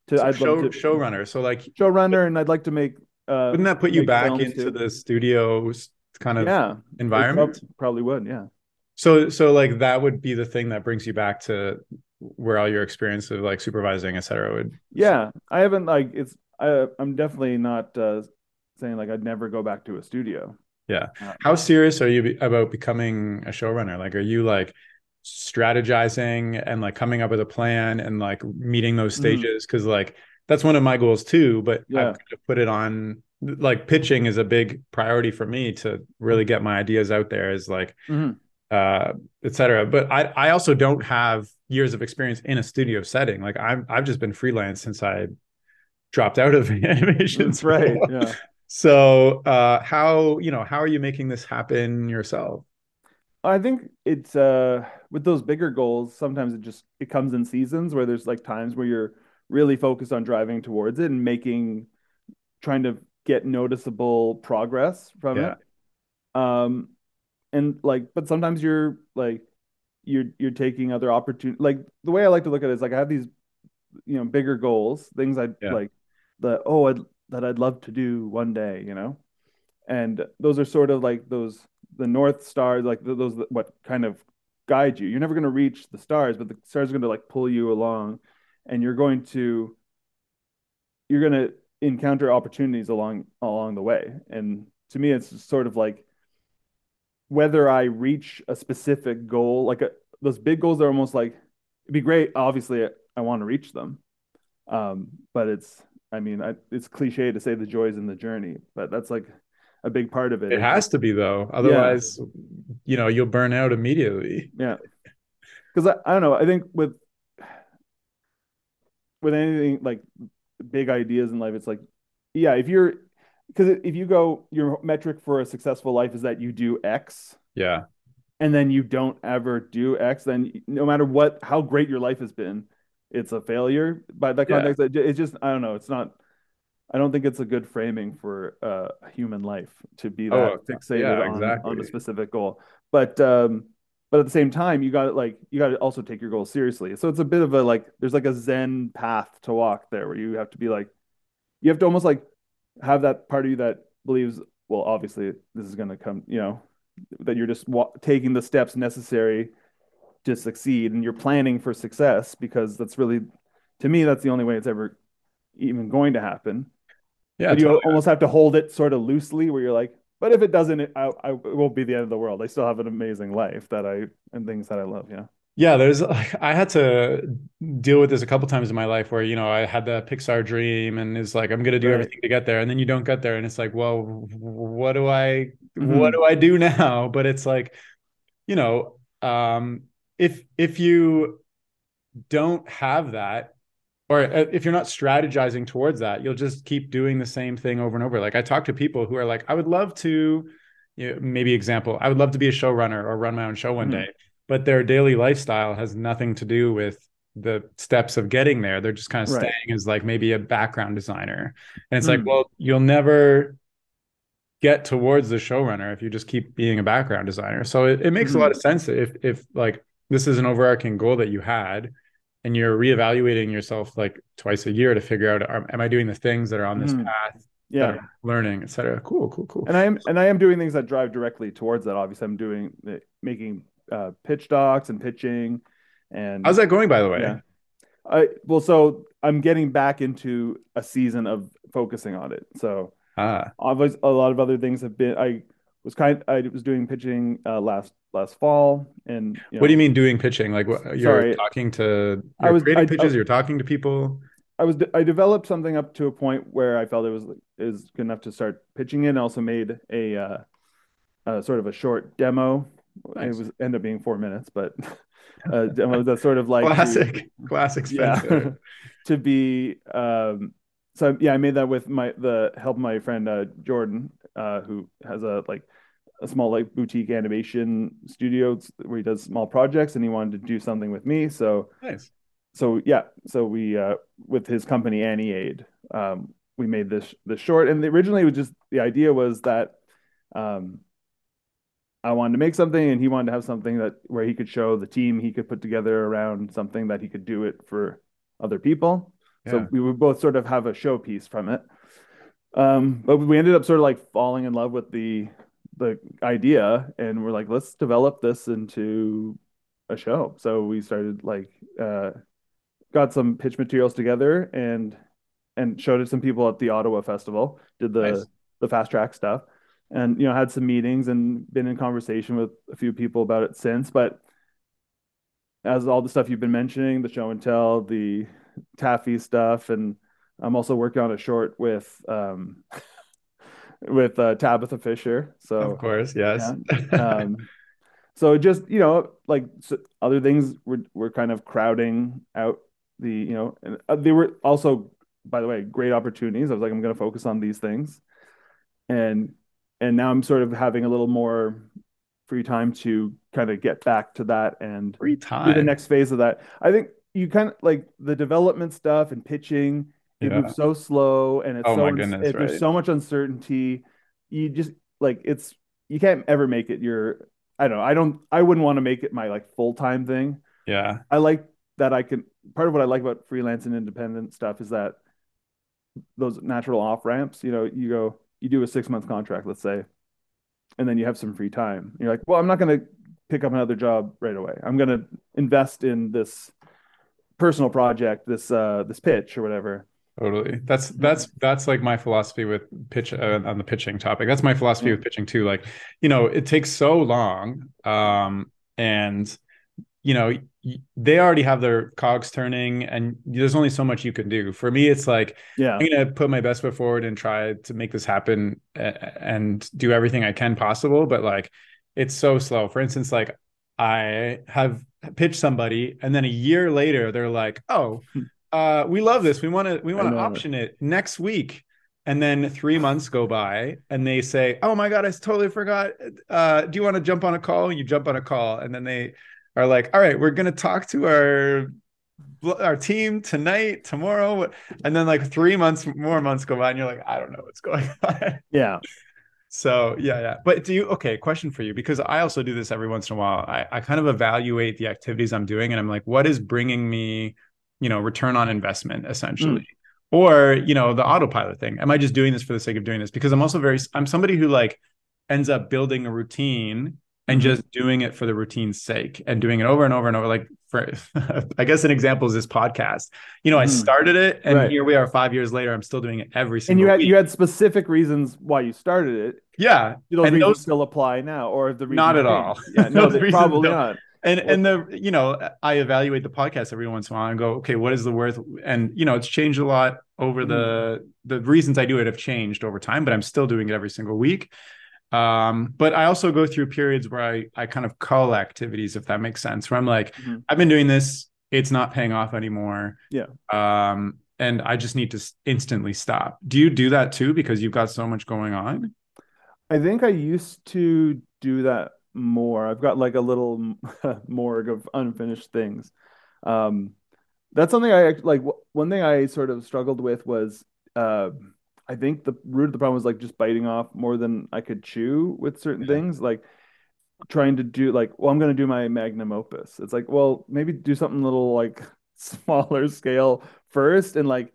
to so i'd show to showrunner? So like, showrunner and i'd like to make uh wouldn't that put you back into too. the studios kind of yeah environment? prob- probably would yeah So so like that would be the thing that brings you back to where all your experience of like supervising, et cetera, would Yeah, I haven't like it's I I'm definitely not uh saying like I'd never go back to a studio. yeah. Uh, How serious are you about becoming a showrunner? Like, are you like strategizing and like coming up with a plan and like meeting those Mhm. stages? Because like that's one of my goals too. But Yeah. I've kind of put it on like pitching is a big priority for me to really get my ideas out there. Is like mhm. uh, et cetera. But I, I also don't have years of experience in a studio setting. Like I'm, I've just been freelance since I dropped out of animation. That's right. Yeah. So, uh, how, you know, how are you making this happen yourself? I think it's uh with those bigger goals, sometimes it just it comes in seasons where there's like times where you're really focused on driving towards it and making trying to get noticeable progress from Yeah. it. Um and like but sometimes you're like you're you're taking other opportunity like the way I like to look at it is like I have these you know bigger goals, things I'd Yeah. like the oh I'd, that I'd love to do one day, you know. And those are sort of like those the north stars like those what kind of guide you. You're never going to reach the stars, but the stars are going to like pull you along and you're going to you're going to encounter opportunities along along the way. And to me it's sort of like whether I reach a specific goal, like a, those big goals are almost like it'd be great. Obviously, I want to reach them, um, but it's I mean I, it's cliche to say the joys in the journey, but that's like a big part of it. It has to be though. Otherwise, you know, you'll burn out immediately. Yeah. Because I, I don't know. I think with with anything like big ideas in life, it's like, yeah, if you're because if you go, your metric for a successful life is that you do X Yeah. and then you don't ever do X, then no matter what, how great your life has been, it's a failure. By that context, it- it's just, I don't know. It's not, I don't think it's a good framing for uh, human life to be that Oh, fixated yeah, on, on a specific goal. But, um, but at the same time, you got to like, you got to also take your goals seriously. So it's a bit of a like, there's like a Zen path to walk there where you have to be like, you have to almost like have that part of you that believes, well, obviously this is going to come, you know, that you're just wa- taking the steps necessary to succeed and you're planning for success because that's really, to me, that's the only way it's ever even going to happen. Yeah. you totally. almost have to hold it sort of loosely where you're like, but if it doesn't, it, I, I, it won't be the end of the world. I still have an amazing life that I, and things that I love. Yeah. Yeah, there's I had to deal with this a couple times in my life where, you know, I had the Pixar dream and it's like I'm gonna do Right. everything to get there, and then you don't get there, and it's like, well, what do I Mhm. what do I do now? But it's like, you know, um, if if you don't have that, or uh, if you're not strategizing towards that, you'll just keep doing the same thing over and over. Like I talk to people who are like, I would love to, you know, maybe example, I would love to be a showrunner or run my own show one Mhm. day, but their daily lifestyle has nothing to do with the steps of getting there. They're just kind of Right. staying as like maybe a background designer. And it's like, Mm. well, you'll never get towards the showrunner if you just keep being a background designer. So it, it makes a lot of sense if if like this is an overarching goal that you had and you're reevaluating yourself like twice a year to figure out are, am I doing the things that are on this Mhm. path, Yeah. learning, etc. Cool, cool, cool. And I am and I am doing things that drive directly towards that. Obviously, I'm doing uh, making uh, pitch docs and pitching, and How's that going, by the way? Yeah. I well, so I'm getting back into a season of focusing on it. So Ah, obviously, a lot of other things have been. I was kind. I was doing pitching uh, last last fall, and you what do you mean doing pitching? Like what, you're Sorry. talking to, I you're was- creating I- pitches, I- you're talking to people. I was I developed something up to a point where I felt it was is good enough to start pitching it. And also made a uh, uh, sort of a short demo. Nice. It was ended up being four minutes, but a demo that's sort of like classic, classic yeah, to be um. So yeah, I made that with my the help of my friend uh, Jordan, uh, who has a like a small like boutique animation studio where he does small projects, and he wanted to do something with me. So nice. so yeah, so we uh with his company Annie Aid, um, we made this this short, and originally it was just the idea was that um, I wanted to make something, and he wanted to have something that where he could show the team he could put together around something that he could do it for other people. Yeah. So we would both sort of have a showpiece from it. Um, but we ended up sort of like falling in love with the the idea, and we're like, let's develop this into a show. So we started like uh, got some pitch materials together and and showed it to some people at the Ottawa Festival. Did the Nice. the fast track stuff, and you know had some meetings and been in conversation with a few people about it since. But as all the stuff you've been mentioning, the show and tell, the TAAFI stuff, and I'm also working on a short with um with uh, Tabitha Fisher. So of course, yes. um, so just you know like s other things were were kind of crowding out the you know and uh, they were also by the way great opportunities i was like i'm going to focus on these things and and now i'm sort of having a little more free time to kind of get back to that and Free do the next phase of that i think you kind of like the development stuff and pitching it Yeah. moves so slow and it's Oh so goodness, it- there's so much uncertainty. You just like it's you can't ever make it your i don't know i don't i wouldn't want to make it my like full-time thing. Yeah. i like that i can part of what i like about freelance and independent stuff is that those natural off ramps you know you go you do a six month contract let's say and then you have some free time. You're like well i'm not going to pick up another job right away. I'm going to invest in this personal project this uh this pitch or whatever Totally. That's that's that's like my philosophy with pitch uh, on the pitching topic. That's my philosophy Yeah. with pitching too. Like, you know, it takes so long, um, and you know they already have their cogs turning, and there's only so much you can do. For me, it's like yeah I'm gonna put my best foot forward and try to make this happen and do everything I can possible. But like, it's so slow. For instance, like I have pitched somebody, and then a year later, they're like, "Oh, uh, we love this. We want to we want to option it next week." And then three months go by, and they say, "Oh my god, I totally forgot. Uh, do you want to jump on a call?" And You jump on a call, and then they are like, "All right, we're gonna talk to our our team tonight, tomorrow." And then like three months more months go by, and you're like, "I don't know what's going on." yeah So yeah, yeah. But do you okay, question for you, because I also do this every once in a while. I, I kind of evaluate the activities I'm doing and I'm like, what is bringing me, you know, return on investment essentially? Or, you know, the autopilot thing. Am I just doing this for the sake of doing this? Because I'm also very I'm somebody who like ends up building a routine and Mhm. just doing it for the routine's sake and doing it over and over and over. Like for I guess an example is this podcast. You know, I Mhm. started it and Right. here we are five years later. I'm still doing it every single and you had week. you had specific reasons why you started it yeah. those And those- still apply now or the Not at all. yeah no they, probably don't. not and and the you know i evaluate the podcast every once in a while and go okay what is the worth? And you know it's changed a lot over the the reasons i do it have changed over time but i'm still doing it every single week. Um but i also go through periods where i i kind of cull activities if that makes sense where i'm like Mhm. i've been doing this. It's not paying off anymore. Yeah. um and i just need to instantly stop. Do you do that too? Because you've got so much going on? I think I used to do that more. I've got like a little morgue of unfinished things. Um, that's something I like. One thing I sort of struggled with was, uh, I think the root of the problem was like just biting off more than I could chew with certain Yeah. things. Like trying to do like, well, I'm going to do my magnum opus. It's like, well, maybe do something a little like smaller scale first and like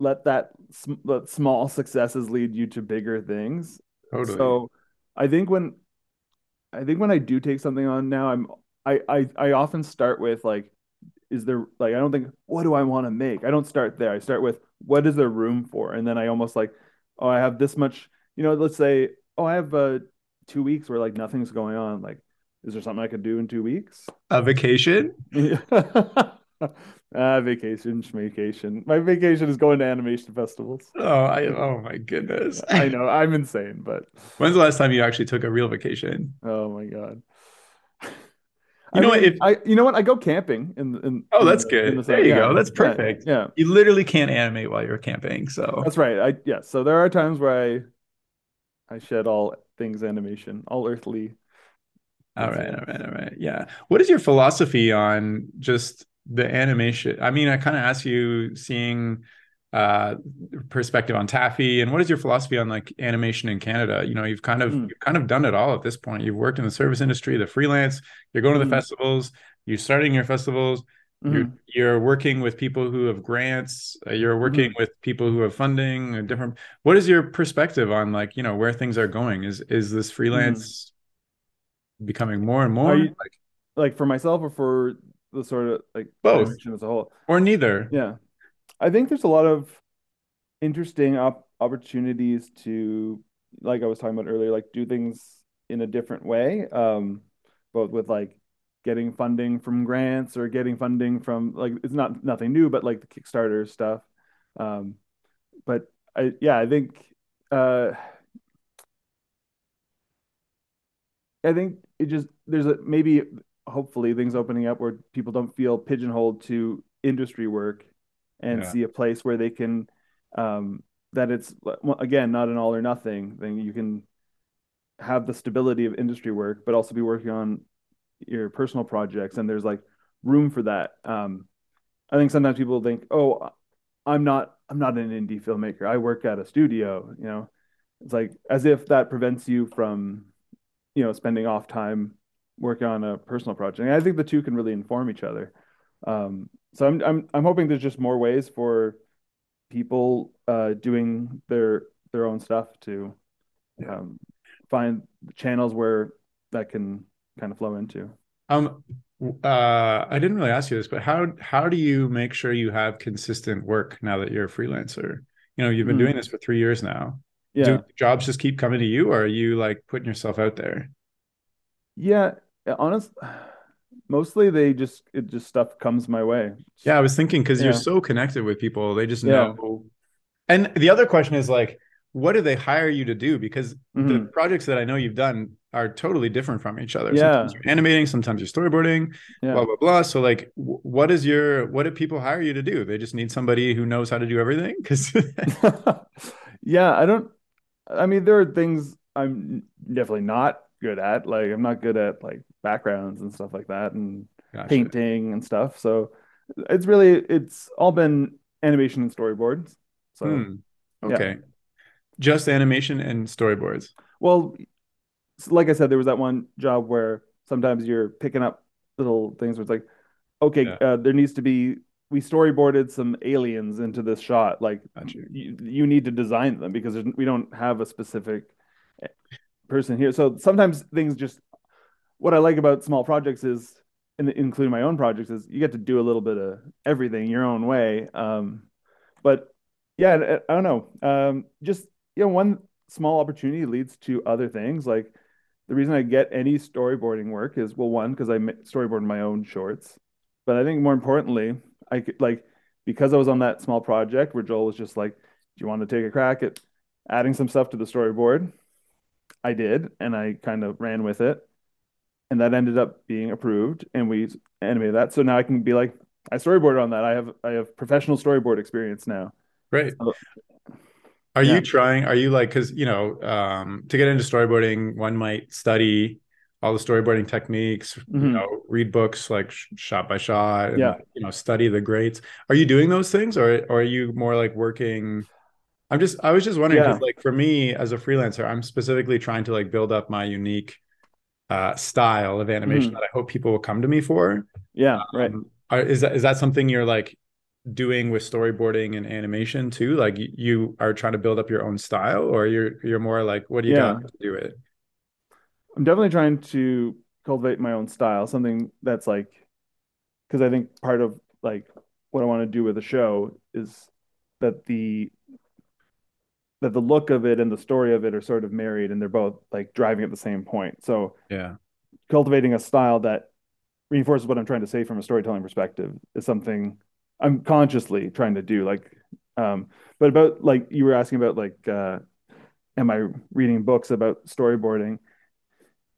let that, sm- let small successes lead you to bigger things. Totally. So I think when I think when I do take something on now, I'm I I, I often start with like, is there like I don't think what do I want to make? I don't start there. I start with what is there room for? And then I almost like, oh, I have this much, you know, let's say, oh, I have uh two weeks where like nothing's going on. Like, is there something I could do in two weeks? a vacation? ah, vacation, vacation. My vacation is going to animation festivals. Oh, I oh my goodness. I know I'm insane, but When's the last time you actually took a real vacation? oh my god. You know what, if- I you know what I go camping in in Oh, in that's the- good. the There you Yeah, go. That's perfect. Yeah, You literally can't animate while you're camping. So that's right. I yeah. So there are times where I I shed all things animation, all earthly. all right, all right, all right. Yeah. What is your philosophy on just the animation? I mean, I kind of asked you seeing uh perspective on TAAFI and what is your philosophy on like animation in Canada? You know, you've kind of Mm. you've kind of done it all at this point. You've worked in the service industry, the freelance, you're going to the Mhm. festivals, you're starting your festivals, you're Mhm. you're working with people who have grants uh, you're working Mm-hmm. with people who have funding and different what is your perspective on like you know where things are going is is this freelance becoming more and more. You- like Like for myself or for the sort of like Both. as a whole. or neither Yeah. I think there's a lot of interesting op opportunities to, like I was talking about earlier, like do things in a different way. Um, both with like getting funding from grants or getting funding from like it's not nothing new, but like the Kickstarter stuff. Um, but I yeah, I think uh I think it just there's a maybe hopefully things opening up where people don't feel pigeonholed to industry work and Yeah. see a place where they can um that it's again not an all or nothing thing you can have the stability of industry work but also be working on your personal projects and there's like room for that. Um I think sometimes people think oh I'm not I'm not an indie filmmaker. I work at a studio you know? It's like as if that prevents you from you know spending off time working on a personal project. And I think the two can really inform each other. Um so I'm I'm I'm hoping there's just more ways for people uh doing their their own stuff to Yeah. um find channels where that can kind of flow into. Um uh i didn't really ask you this but how how do you make sure you have consistent work now that you're a freelancer? You know you've been Hmm. doing this for three years now. Yeah. do jobs just keep coming to you or are you like putting yourself out there? Yeah honest mostly they just it just stuff comes my way Yeah, I was thinking because you're so connected with people, they just Yeah. know. And the other question is like, what do they hire you to do? Because the Mhm. projects that I know you've done are totally different from each other. Yeah. Sometimes you're animating, sometimes you're storyboarding, yeah blah blah blah. So like, what is your what do people hire you to do? They just need somebody who knows how to do everything. Because Yeah, I don't. I mean, there are things I'm definitely not good at. Like, I'm not good at like backgrounds and stuff like that, and painting and stuff. So it's really it's all been animation and storyboards. So Hmm. yeah. Okay. Just animation and storyboards. well, like I said, there was that one job where sometimes you're picking up little things where it's like, okay, Yeah. uh, there needs to be. We storyboarded some aliens into this shot. Like, you. you, you need to design them because we don't have a specific person here. So sometimes things just what I like about small projects is, including my own projects, is you get to do a little bit of everything your own way. Um, but yeah, I, I don't know. Um, just you know, one small opportunity leads to other things. Like the reason I get any storyboarding work is well, one because I storyboard my own shorts, but I think more importantly, I could like because I was on that small project where Joel was just like, "Do you want to take a crack at adding some stuff to the storyboard?" I did, and I kind of ran with it, and that ended up being approved, and we animated that. So now I can be like, I storyboarded on that. I have I have professional storyboard experience now. Great. So- Are Yeah. you trying? Are you like, because you know, um, to get into storyboarding, one might study all the storyboarding techniques, you Mhm. know, read books like sh- shot by shot, and Yeah. you know, study the greats. Are you doing those things, or, or are you more like working? I'm just, I was just wondering Yeah. like, for me as a freelancer, I'm specifically trying to like build up my unique uh, style of animation Mhm. that I hope people will come to me for. Yeah, right. Um, are, is that is that something you're like doing with storyboarding and animation too? Like you are trying to build up your own style, or you're you're more like, what do you yeah. got to do it? I'm definitely trying to cultivate my own style, something that's like, because I think part of like what I want to do with the show is that the that the look of it and the story of it are sort of married and they're both like driving at the same point. So yeah, cultivating a style that reinforces what I'm trying to say from a storytelling perspective is something I'm consciously trying to do. Like, um, but about like you were asking about like, uh, am I reading books about storyboarding?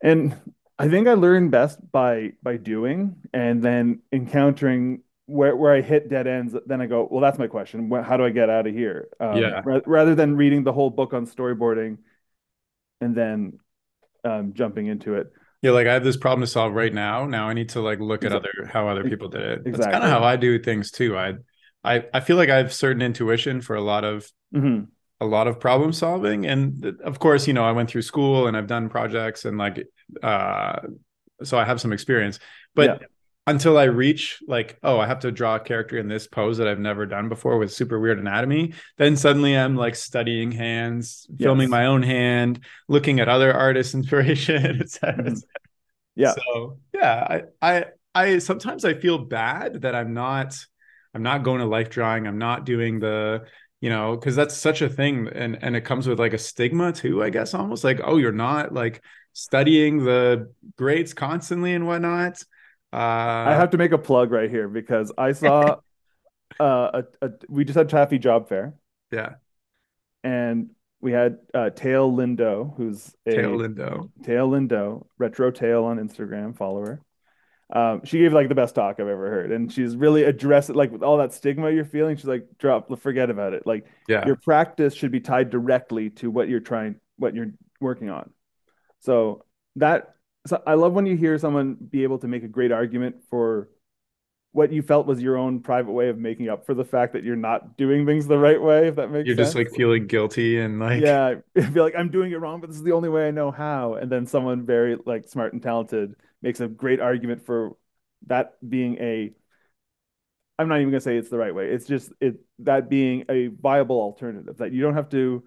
And I think I learn best by by doing and then encountering where where I hit dead ends. Then I go, well, that's my question. How do I get out of here? Um, yeah. rather than reading the whole book on storyboarding and then um, jumping into it. Yeah, like I have this problem to solve right now. Now I need to like look exactly. at other how other people did it. Exactly. That's kind of how I do things too. I I I feel like I have certain intuition for a lot of mm-hmm. a lot of problem solving, and of course, you know, I went through school and I've done projects and like uh, so I have some experience. But yeah. Until I reach like, oh, I have to draw a character in this pose that I've never done before with super weird anatomy, then suddenly I'm like studying hands, filming my own hand, looking at other artists' inspiration, etc. Mm-hmm. Yeah. So yeah, I I I sometimes I feel bad that I'm not I'm not going to life drawing. I'm not doing the you know because that's such a thing and and it comes with like a stigma too i guess almost like oh you're not like studying the grades constantly and whatnot uh i have to make a plug right here because i saw uh a, a, we just had TAAFI job fair yeah and we had uh, Tail Lindo, who's a Tail Lindo, Tail Lindo, retro tail on Instagram, follower. Um, she gave like the best talk I've ever heard, and she's really addressed it like with all that stigma you're feeling. She's like, drop, forget about it. Like, yeah. your practice should be tied directly to what you're trying, what you're working on. So that, so I love when you hear someone be able to make a great argument for what you felt was your own private way of making up for the fact that you're not doing things the right way, if that makes you're sense. just like feeling guilty and like yeah, I feel like I'm doing it wrong, but this is the only way I know how. And then someone very like smart and talented makes a great argument for that being a I'm not even gonna say it's the right way. It's just it that being a viable alternative that you don't have to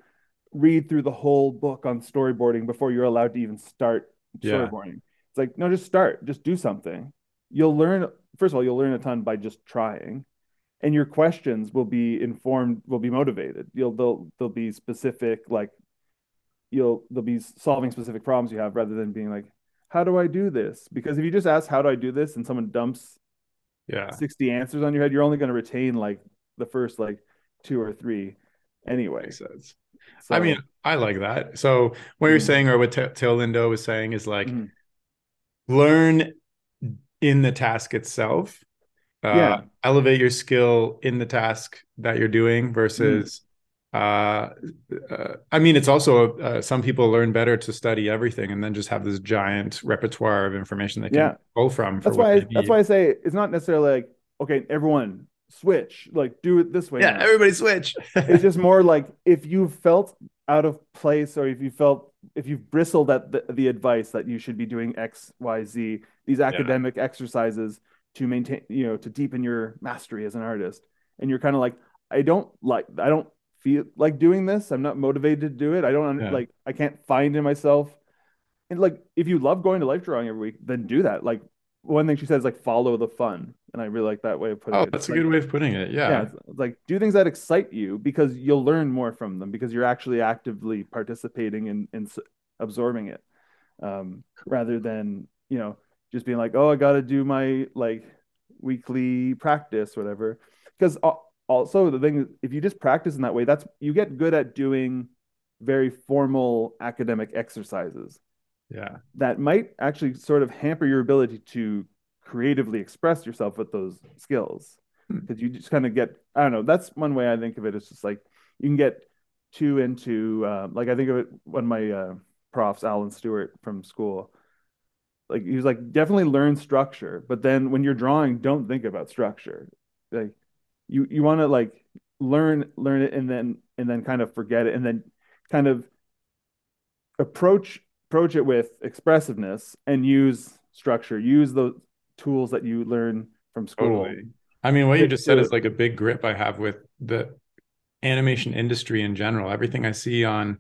read through the whole book on storyboarding before you're allowed to even start storyboarding. Yeah. It's like no, just start, just do something. You'll learn first of all, you'll learn a ton by just trying, and your questions will be informed, will be motivated. You'll they'll they'll be specific, like you'll they'll be solving specific problems you have rather than being like, how do I do this? Because if you just ask how do I do this and someone dumps yeah 60 answers on your head, you're only going to retain like the first like two or three anyway. Makes sense. So, I mean, I like that. So what you're mm-hmm. saying, or what T- Tail Lindo was saying, is like mm-hmm. learn in the task itself. Uh, yeah. Elevate your skill in the task that you're doing versus. Mm. Uh, uh, I mean, it's also uh, some people learn better to study everything and then just have this giant repertoire of information they can yeah. pull from. That's why. I, that's why I say it's not necessarily like okay, everyone switch, like do it this way. Yeah, now. everybody switch. it's just more like if you felt out of place or if you felt if you've bristled at the, the advice that you should be doing X, Y, Z, these academic yeah. exercises to maintain, you know, to deepen your mastery as an artist, and you're kind of like, I don't like, I don't feel like doing this. I'm not motivated to do it. I don't yeah. like, I can't find in myself. And like, if you love going to life drawing every week, then do that. Like, one thing she says like follow the fun and i really like that way of putting it. oh, it. that's it's a like, good way of putting it. Yeah, yeah like do things that excite you because you'll learn more from them because you're actually actively participating in, in absorbing it. Um, rather than you know just being like oh i gotta do my like weekly practice whatever. Because also the thing is if you just practice in that way that's you get good at doing very formal academic exercises. Yeah. That might actually sort of hamper your ability to creatively express yourself with those skills. Because hmm. you just kind of get i don't know that's one way i think of it. It's just like you can get too into uh, like i think of it when my uh, profs alan stewart from school like he was like definitely learn structure but then when you're drawing don't think about structure. Like you you want to like learn learn it and then and then kind of forget it and then kind of approach approach it with expressiveness and use structure. Use the tools that you learn from school. Totally. I mean, what you just said is like a big grip I have with the animation industry in general. Everything I see on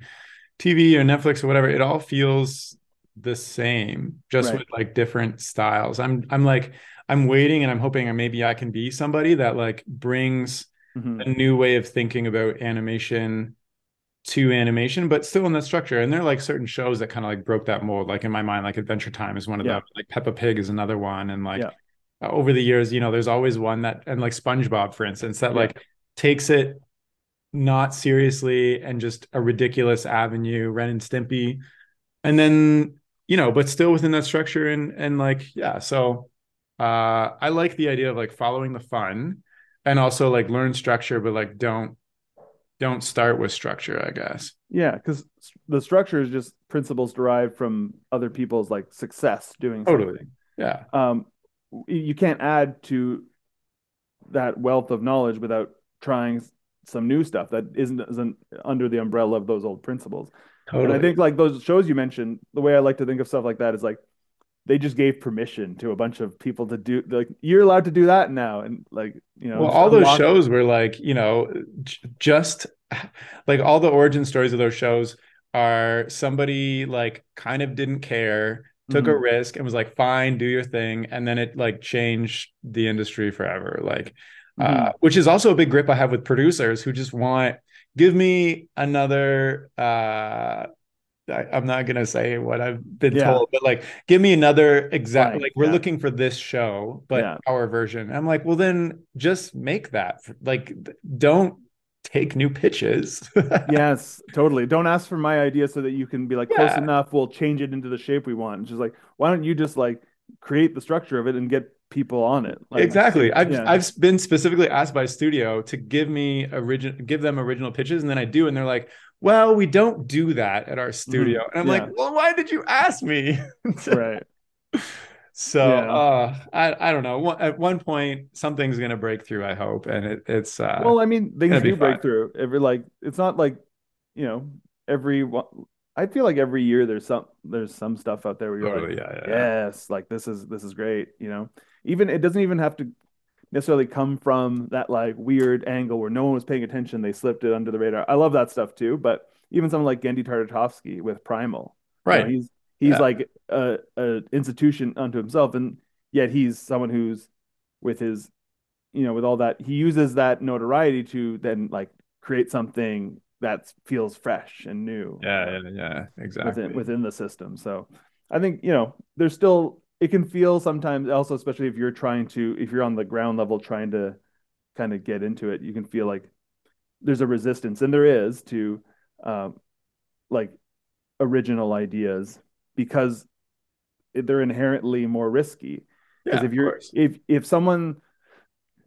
TV or Netflix or whatever, it all feels the same, just Right. with like different styles. I'm I'm like I'm waiting and I'm hoping maybe I can be somebody that like brings Mhm. a new way of thinking about animation to animation, but still in that structure. And there are like certain shows that kind of like broke that mold. Like in my mind, like Adventure Time is one of Yeah. them. Like Peppa Pig is another one. And like Yeah. uh, over the years, you know, there's always one that and like SpongeBob, for instance, that Yeah. like takes it not seriously and just a ridiculous avenue, Ren and Stimpy. And then, you know, but still within that structure and and like, yeah. So uh I like the idea of like following the fun and also like learn structure, but like don't don't start with structure, I guess. Yeah, because the structure is just principles derived from other people's like success doing something. Totally. Yeah. Um, you can't add to that wealth of knowledge without trying some new stuff that isn't isn't under the umbrella of those old principles. Totally. And I think like those shows you mentioned, the way I like to think of stuff like that is like they just gave permission to a bunch of people to do like you're allowed to do that now, and like you know, well, all those shows were like, you know, just like all the origin stories of those shows are somebody like kind of didn't care, took a Mhm. risk and was like, fine, do your thing. And then it like changed the industry forever. Like, uh, which is also a big grip I have with producers who just want, give me another, uh, I, I'm not gonna say what I've been Yeah. told, but like, give me another exact. Right, Like, we're yeah. looking for this show, but Yeah. our version. I'm like, well, then just make that. Like, don't take new pitches. yes, totally. Don't ask for my idea so that you can be like close enough. We'll change it into the shape we want. It's just like, why don't you just like create the structure of it and get people on it? Like, exactly. I've yeah. I've been specifically asked by studio to give me original, give them original pitches, and then I do, and they're like, "Well, we don't do that at our studio." And I'm Mm-hmm. Yeah. like, "Well, why did you ask me?" right. So Yeah. uh, I I don't know. At one point, something's gonna break through. I hope, and it, it's uh, Well, I mean, things do break through. Every like, it's not like, you know, every. I feel like every year there's some there's some stuff out there where you're totally, like, yeah, yeah, yeah. yes, like this is this is great. You know, even it doesn't even have to necessarily come from that like weird angle where no one was paying attention. They slipped it under the radar. I love that stuff too. But even someone like Genndy Tartakovsky with Primal, you know, right. he's he's Yeah. like a, a institution unto himself, and yet he's someone who's with his, you know, with all that he uses that notoriety to then like create something that feels fresh and new. Yeah, yeah, yeah, exactly. within within the system. So I think you know there's still it can feel sometimes also especially if you're trying to if you're on the ground level trying to kind of get into it, you can feel like there's a resistance, and there is to um, like original ideas because they're inherently more risky. Because Yeah, if you're if if someone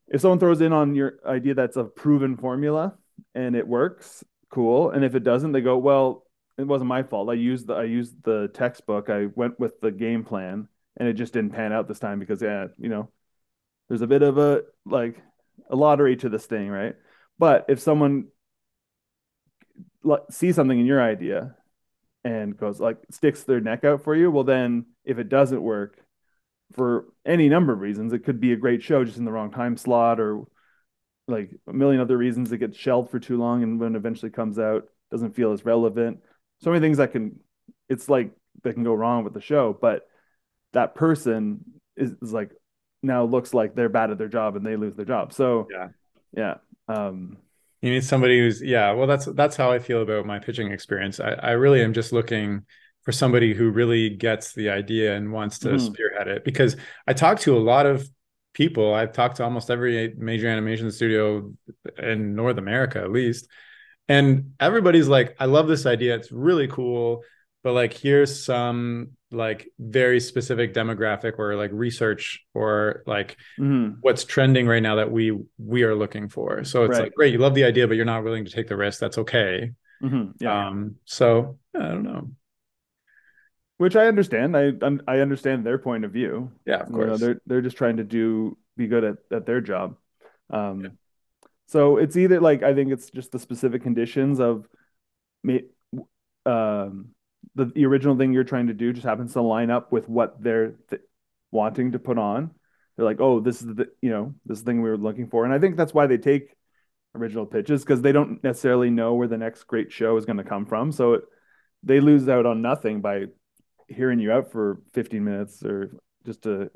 if someone throws in on your idea that's a proven formula and it works, cool. And if it doesn't, they go, well, it wasn't my fault. I used the I used the textbook. I went with the game plan, and it just didn't pan out this time because yeah, you know, there's a bit of a like a lottery to this thing, right? But if someone sees something in your idea and goes like sticks their neck out for you, well then if it doesn't work for any number of reasons, it could be a great show just in the wrong time slot or like a million other reasons it gets shelved for too long and when it eventually comes out doesn't feel as relevant. So many things that can it's like that can go wrong with the show, but that person is, is like now looks like they're bad at their job and they lose their job. So Yeah. yeah. Um You need somebody who's yeah, well that's that's how I feel about my pitching experience. I, I really am just looking for somebody who really gets the idea and wants to Mhm. spearhead it because I talk to a lot of people. I've talked to almost every major animation studio in North America at least. And everybody's like, I love this idea. It's really cool. But like here's some like very specific demographic or like research or like mhm. what's trending right now that we we are looking for. So it's Right. like great, you love the idea, but you're not willing to take the risk. That's okay. Mhm. Yeah. Um, so I don't know. Which I understand. I I understand their point of view. Yeah, of You know, course. they're they're just trying to do be good at, at their job. Um, so it's either like I think it's just the specific conditions of me um the, the original thing you're trying to do just happens to line up with what they're th- wanting to put on. they're like, oh, this is the you know this thing we were looking for, and I think that's why they take original pitches because they don't necessarily know where the next great show is going to come from, so it, they lose out on nothing by hearing you out for 15 minutes or just to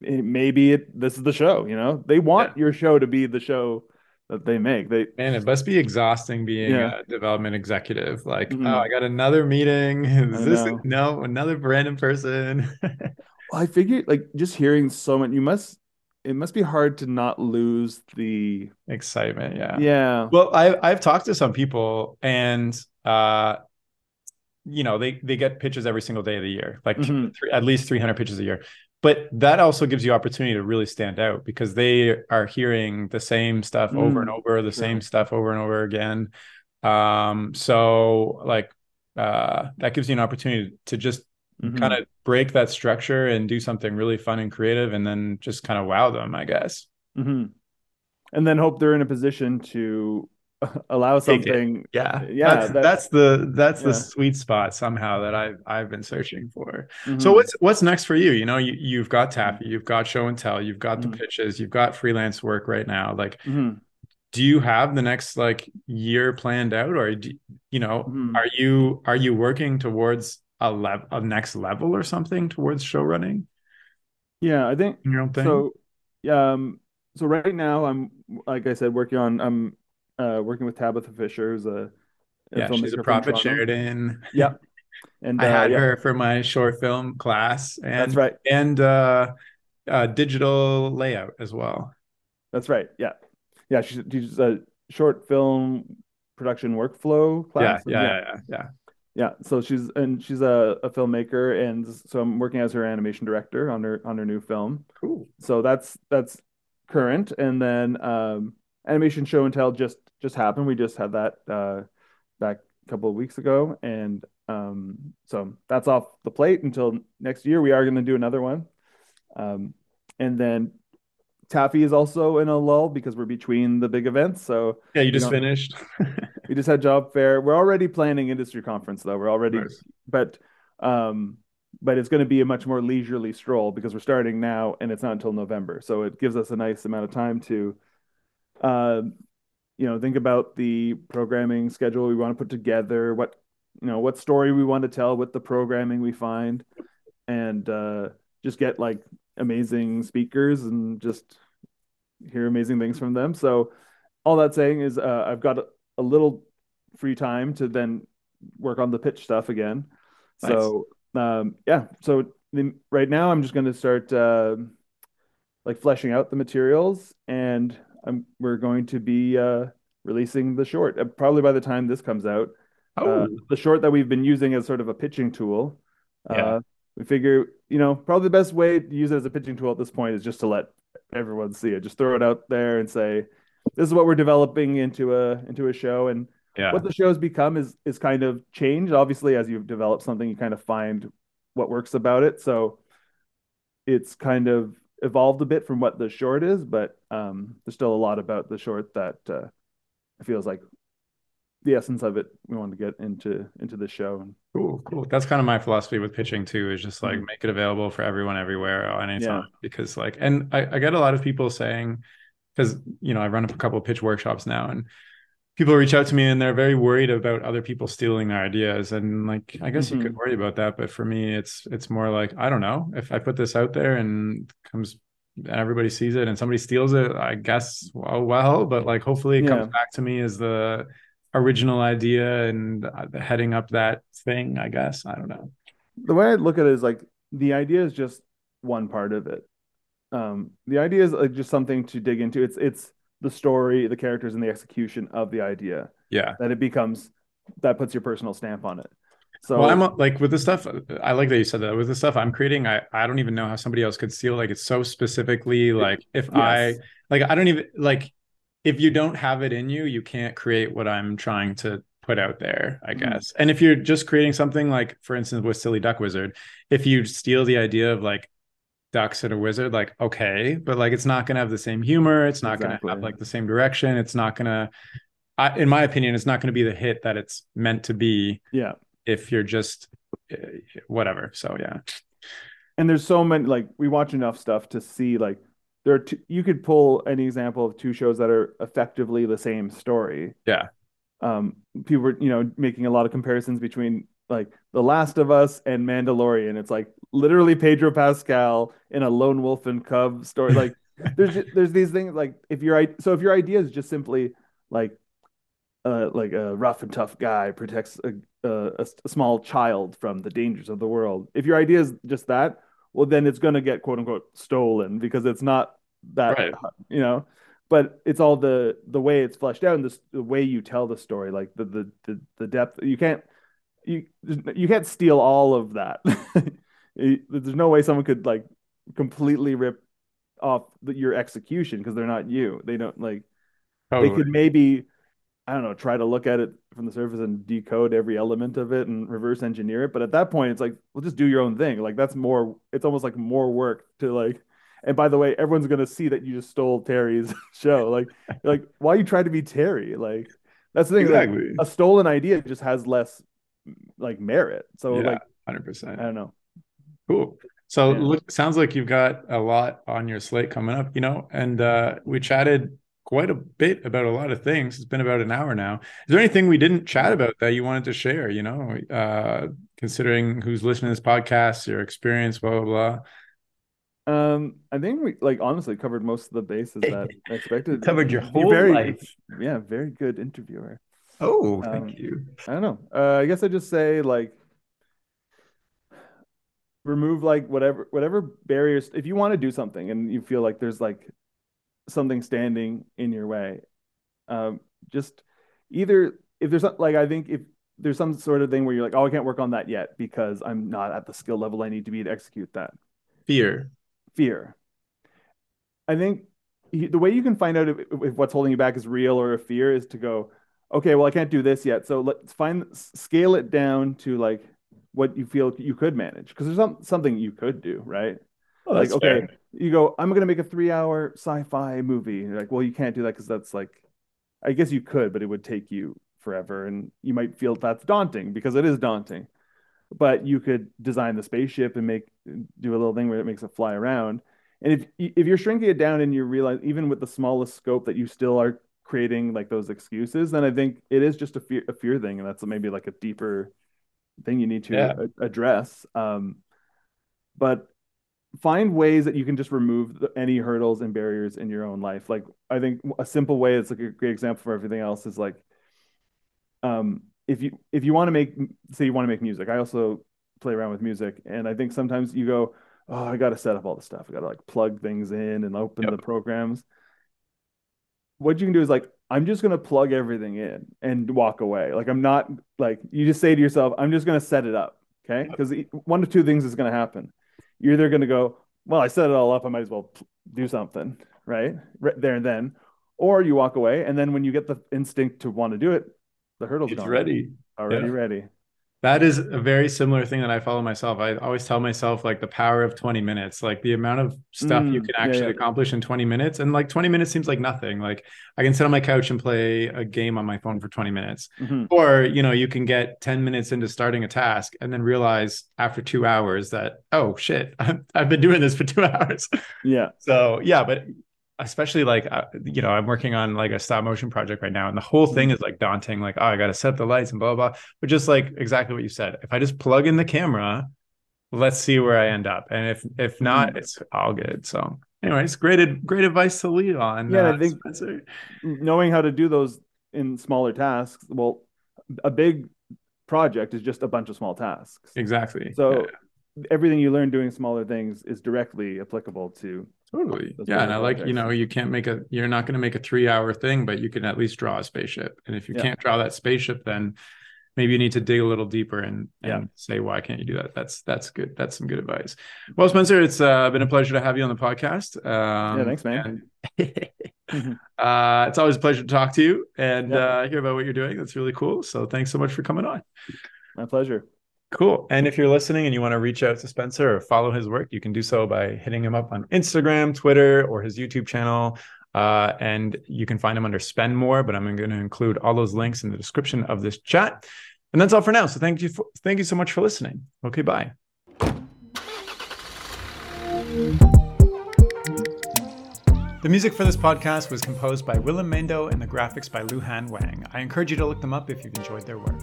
maybe it, this is the show. You know, they want yeah. your show to be the show that they make. They man, it must be exhausting being yeah. a development executive. Like, mm-hmm. oh, I got another meeting. Is this no another random person? well, I figured like just hearing so much, you must it must be hard to not lose the excitement. Yeah. Yeah. Well, I I've talked to some people and uh you know they they get pitches every single day of the year like mm-hmm. three, at least 300 pitches a year but that also gives you opportunity to really stand out because they are hearing the same stuff mm, over and over the sure. same stuff over and over again um so like uh that gives you an opportunity to just mm-hmm. kind of break that structure and do something really fun and creative and then just kind of wow them i guess mm-hmm. and then hope they're in a position to allow something. Yeah, yeah. That's, that's, that's the that's yeah. the sweet spot somehow that I've I've been searching for. Mm-hmm. So what's what's next for you? You know, you you've got TAAFI, you've got show and tell, you've got mm-hmm. the pitches, you've got freelance work right now. Like, mm-hmm. do you have the next like year planned out, or do, you know, mm-hmm. are you are you working towards a level a next level or something towards show running? Yeah, I think your own thing. So, yeah. Um, so right now I'm like I said, working on I'm uh, working with Tabitha Fisher, who's a, a yeah, she's a prophet Sheridan. Yep. And I uh, had yeah. her for my short film class, and that's right, and uh, uh, digital layout as well. That's right. Yeah, yeah. She's, she's a short film production workflow class. Yeah, yeah, yeah, yeah, yeah. Yeah, so she's and she's a, a filmmaker, and so I'm working as her animation director on her on her new film. Cool. So that's that's current, and then um, animation show and tell just just happened. We just had that uh, back a couple of weeks ago, and um, so that's off the plate until next year. We are going to do another one, um, and then TAAFI is also in a lull because we're between the big events. So yeah, you just finished. we just had job fair. We're already planning industry conference though. We're already, nice. but um, but it's going to be a much more leisurely stroll because we're starting now and it's not until November. So it gives us a nice amount of time to uh, you know think about the programming schedule we want to put together what you know what story we want to tell with the programming we find and uh, just get like amazing speakers and just hear amazing things from them. So all that saying is uh, i've got a, a, little free time to then work on the pitch stuff again. Nice. so um, yeah. So the, right now i'm just going to start uh, like fleshing out the materials and I'm, we're going to be uh, releasing the short uh, probably by the time this comes out. Uh, oh. Uh, the short that we've been using as sort of a pitching tool. Yeah. Uh, we figure, you know, probably the best way to use it as a pitching tool at this point is just to let everyone see it. Just throw it out there and say, "This is what we're developing into a into a show." And yeah. what the show's become is is kind of changed. Obviously, as you've developed something, you kind of find what works about it. So it's kind of evolved a bit from what the short is, but um, there's still a lot about the short that uh, feels like the essence of it. We want to get into into the show. Cool, cool. That's kind of my philosophy with pitching too. Is just like mm-hmm. make it available for everyone, everywhere, anytime. Yeah. Because like, and I, I get a lot of people saying, because you know I run a couple of pitch workshops now, and people reach out to me and they're very worried about other people stealing their ideas and like i guess mm-hmm. you could mm-hmm. worry about that but for me it's it's more like i don't know if i put this out there and comes and everybody sees it and somebody steals it i guess well, well but like hopefully it yeah. comes back to me as the original idea and uh, heading up that thing i guess i don't know the way i look at it is like the idea is just one part of it um the idea is like just something to dig into it's it's the story, the characters, and the execution of the idea. Yeah. That it becomes that puts your personal stamp on it. So well, I'm like with the stuff. I like that you said that with the stuff I'm creating. I I don't even know how somebody else could steal. Like it's so specifically like if yes. I like I don't even like if you don't have it in you, you can't create what I'm trying to put out there. I mm-hmm. guess. Mm-hmm. And if you're just creating something like, for instance, with Silly Duck Wizard, if you steal the idea of like ducks and a wizard like okay but like it's not gonna have the same humor it's not exactly. gonna have like the same direction it's not gonna I, in my opinion it's not gonna be the hit that it's meant to be yeah if you're just eh, whatever so yeah and there's so many like we watch enough stuff to see like there are two, you could pull an example of two shows that are effectively the same story. Yeah. Um, people were, you know, making a lot of comparisons between like The Last of Us and Mandalorian. It's like literally Pedro Pascal in a lone wolf and cub story. Like there's there's these things like if your so if your idea is just simply like uh, like a rough and tough guy protects a, a, a small child from the dangers of the world. If your idea is just that, well, then it's going to get quote unquote stolen because it's not that Right. you know. But it's all the the way it's fleshed out and the, the way you tell the story, like the the the, the depth. You can't you you can't steal all of that. There's no way someone could like completely rip off the, your execution because they're not you. They don't like Totally. they could maybe I don't know try to look at it from the surface and decode every element of it and reverse engineer it. But at that point, it's like well, just do your own thing. Like that's more. It's almost like more work to like. And by the way, everyone's gonna see that you just stole Terry's show. Like, like why you try to be Terry? Like that's the thing. like, Exactly. a stolen idea just has less like merit. So yeah, like hundred percent. I don't know. Cool. So Yeah. look, sounds like you've got a lot on your slate coming up, you know, and uh, we chatted quite a bit about a lot of things. It's been about an hour now. Is there anything we didn't chat about that you wanted to share, you know, uh, considering who's listening to this podcast, your experience, blah, blah, blah. Um, I think we like honestly covered most of the bases that I expected. Covered your whole very, life. Yeah, very good interviewer. Oh, Um, thank you. I don't know. Uh, I guess I just say like remove like whatever whatever barriers if you want to do something and you feel like there's like something standing in your way. Um, just either if there's like I think if there's some sort of thing where you're like, oh, I can't work on that yet because I'm not at the skill level I need to be to execute that. Fear. Fear. I think the way you can find out if, if what's holding you back is real or a fear is to go, okay, well, I can't do this yet. So let's find scale it down to like what you feel you could manage because there's some, something you could do, right? Oh, like, okay, fair. you go, I'm gonna make a three hour sci-fi movie. You're like, well, you can't do that because that's like, I guess you could, but it would take you forever, and you might feel that's daunting because it is daunting. But you could design the spaceship and make do a little thing where it makes it fly around. And if if you're shrinking it down and you realize even with the smallest scope that you still are creating like those excuses, then I think it is just a fear a fear thing, and that's maybe like a deeper thing you need to Yeah. a- address. Um, but find ways that you can just remove the, any hurdles and barriers in your own life. Like I think a simple way it's like a great example for everything else is like um if you if you want to make say you want to make music. I also play around with music and I think sometimes you go, "Oh, I got to set up all the stuff. I got to like plug things in and open Yep. the programs." What you can do is like I'm just going to plug everything in and walk away. Like I'm not like you just say to yourself, "I'm just going to set it up." Okay? Because one of two things is going to happen you're either going to go, well, I set it all up. I might as well do something, right? Right there and then. Or you walk away. And then when you get the instinct to want to do it, the hurdle's It's gone. ready. Already Yeah. ready. That is a very similar thing that I follow myself. I always tell myself like the power of 20 minutes, like the amount of stuff you Mm, can actually yeah. accomplish in 20 minutes. And like 20 minutes seems like nothing. Like I can sit on my couch and play a game on my phone for 20 minutes. Mhm. Or, you know, you can get 10 minutes into starting a task and then realize after two hours that, oh shit, I've been doing this for two hours. Yeah. So yeah, but especially like uh, you know, I'm working on like a stop motion project right now, and the whole thing is like daunting. Like, oh, I got to set up the lights and blah blah. blah. But just like exactly what you said, if I just plug in the camera, let's see where I end up. And if if not, Mhm. it's all good. So, anyways, great great advice to lead on. Yeah, I uh, think- Spencer. Knowing how to do those in smaller tasks, well, a big project is just a bunch of small tasks. exactly. So Yeah, everything you learn doing smaller things is directly applicable to totally. those Yeah, and I like you know you can't make a you're not going to make a three hour thing, but you can at least draw a spaceship. And if you Yeah. can't draw that spaceship, then maybe you need to dig a little deeper and, and Yeah. say why can't you do that that's that's good that's some good advice well spencer it's uh, been a pleasure to have you on the podcast um, Yeah, thanks, man. and, uh, it's always a pleasure to talk to you and Yeah. uh, hear about what you're doing that's really cool so thanks so much for coming on my pleasure. Cool. And if you're listening and you want to reach out to Spencer or follow his work, you can do so by hitting him up on Instagram, Twitter, or his YouTube channel. Uh, and you can find him under Spenmore, but I'm going to include all those links in the description of this chat. And that's all for now. So thank you, for, thank you so much for listening. Okay, bye. The music for this podcast was composed by Willem Mendo and the graphics by Luhan Wang. I encourage you to look them up if you've enjoyed their work.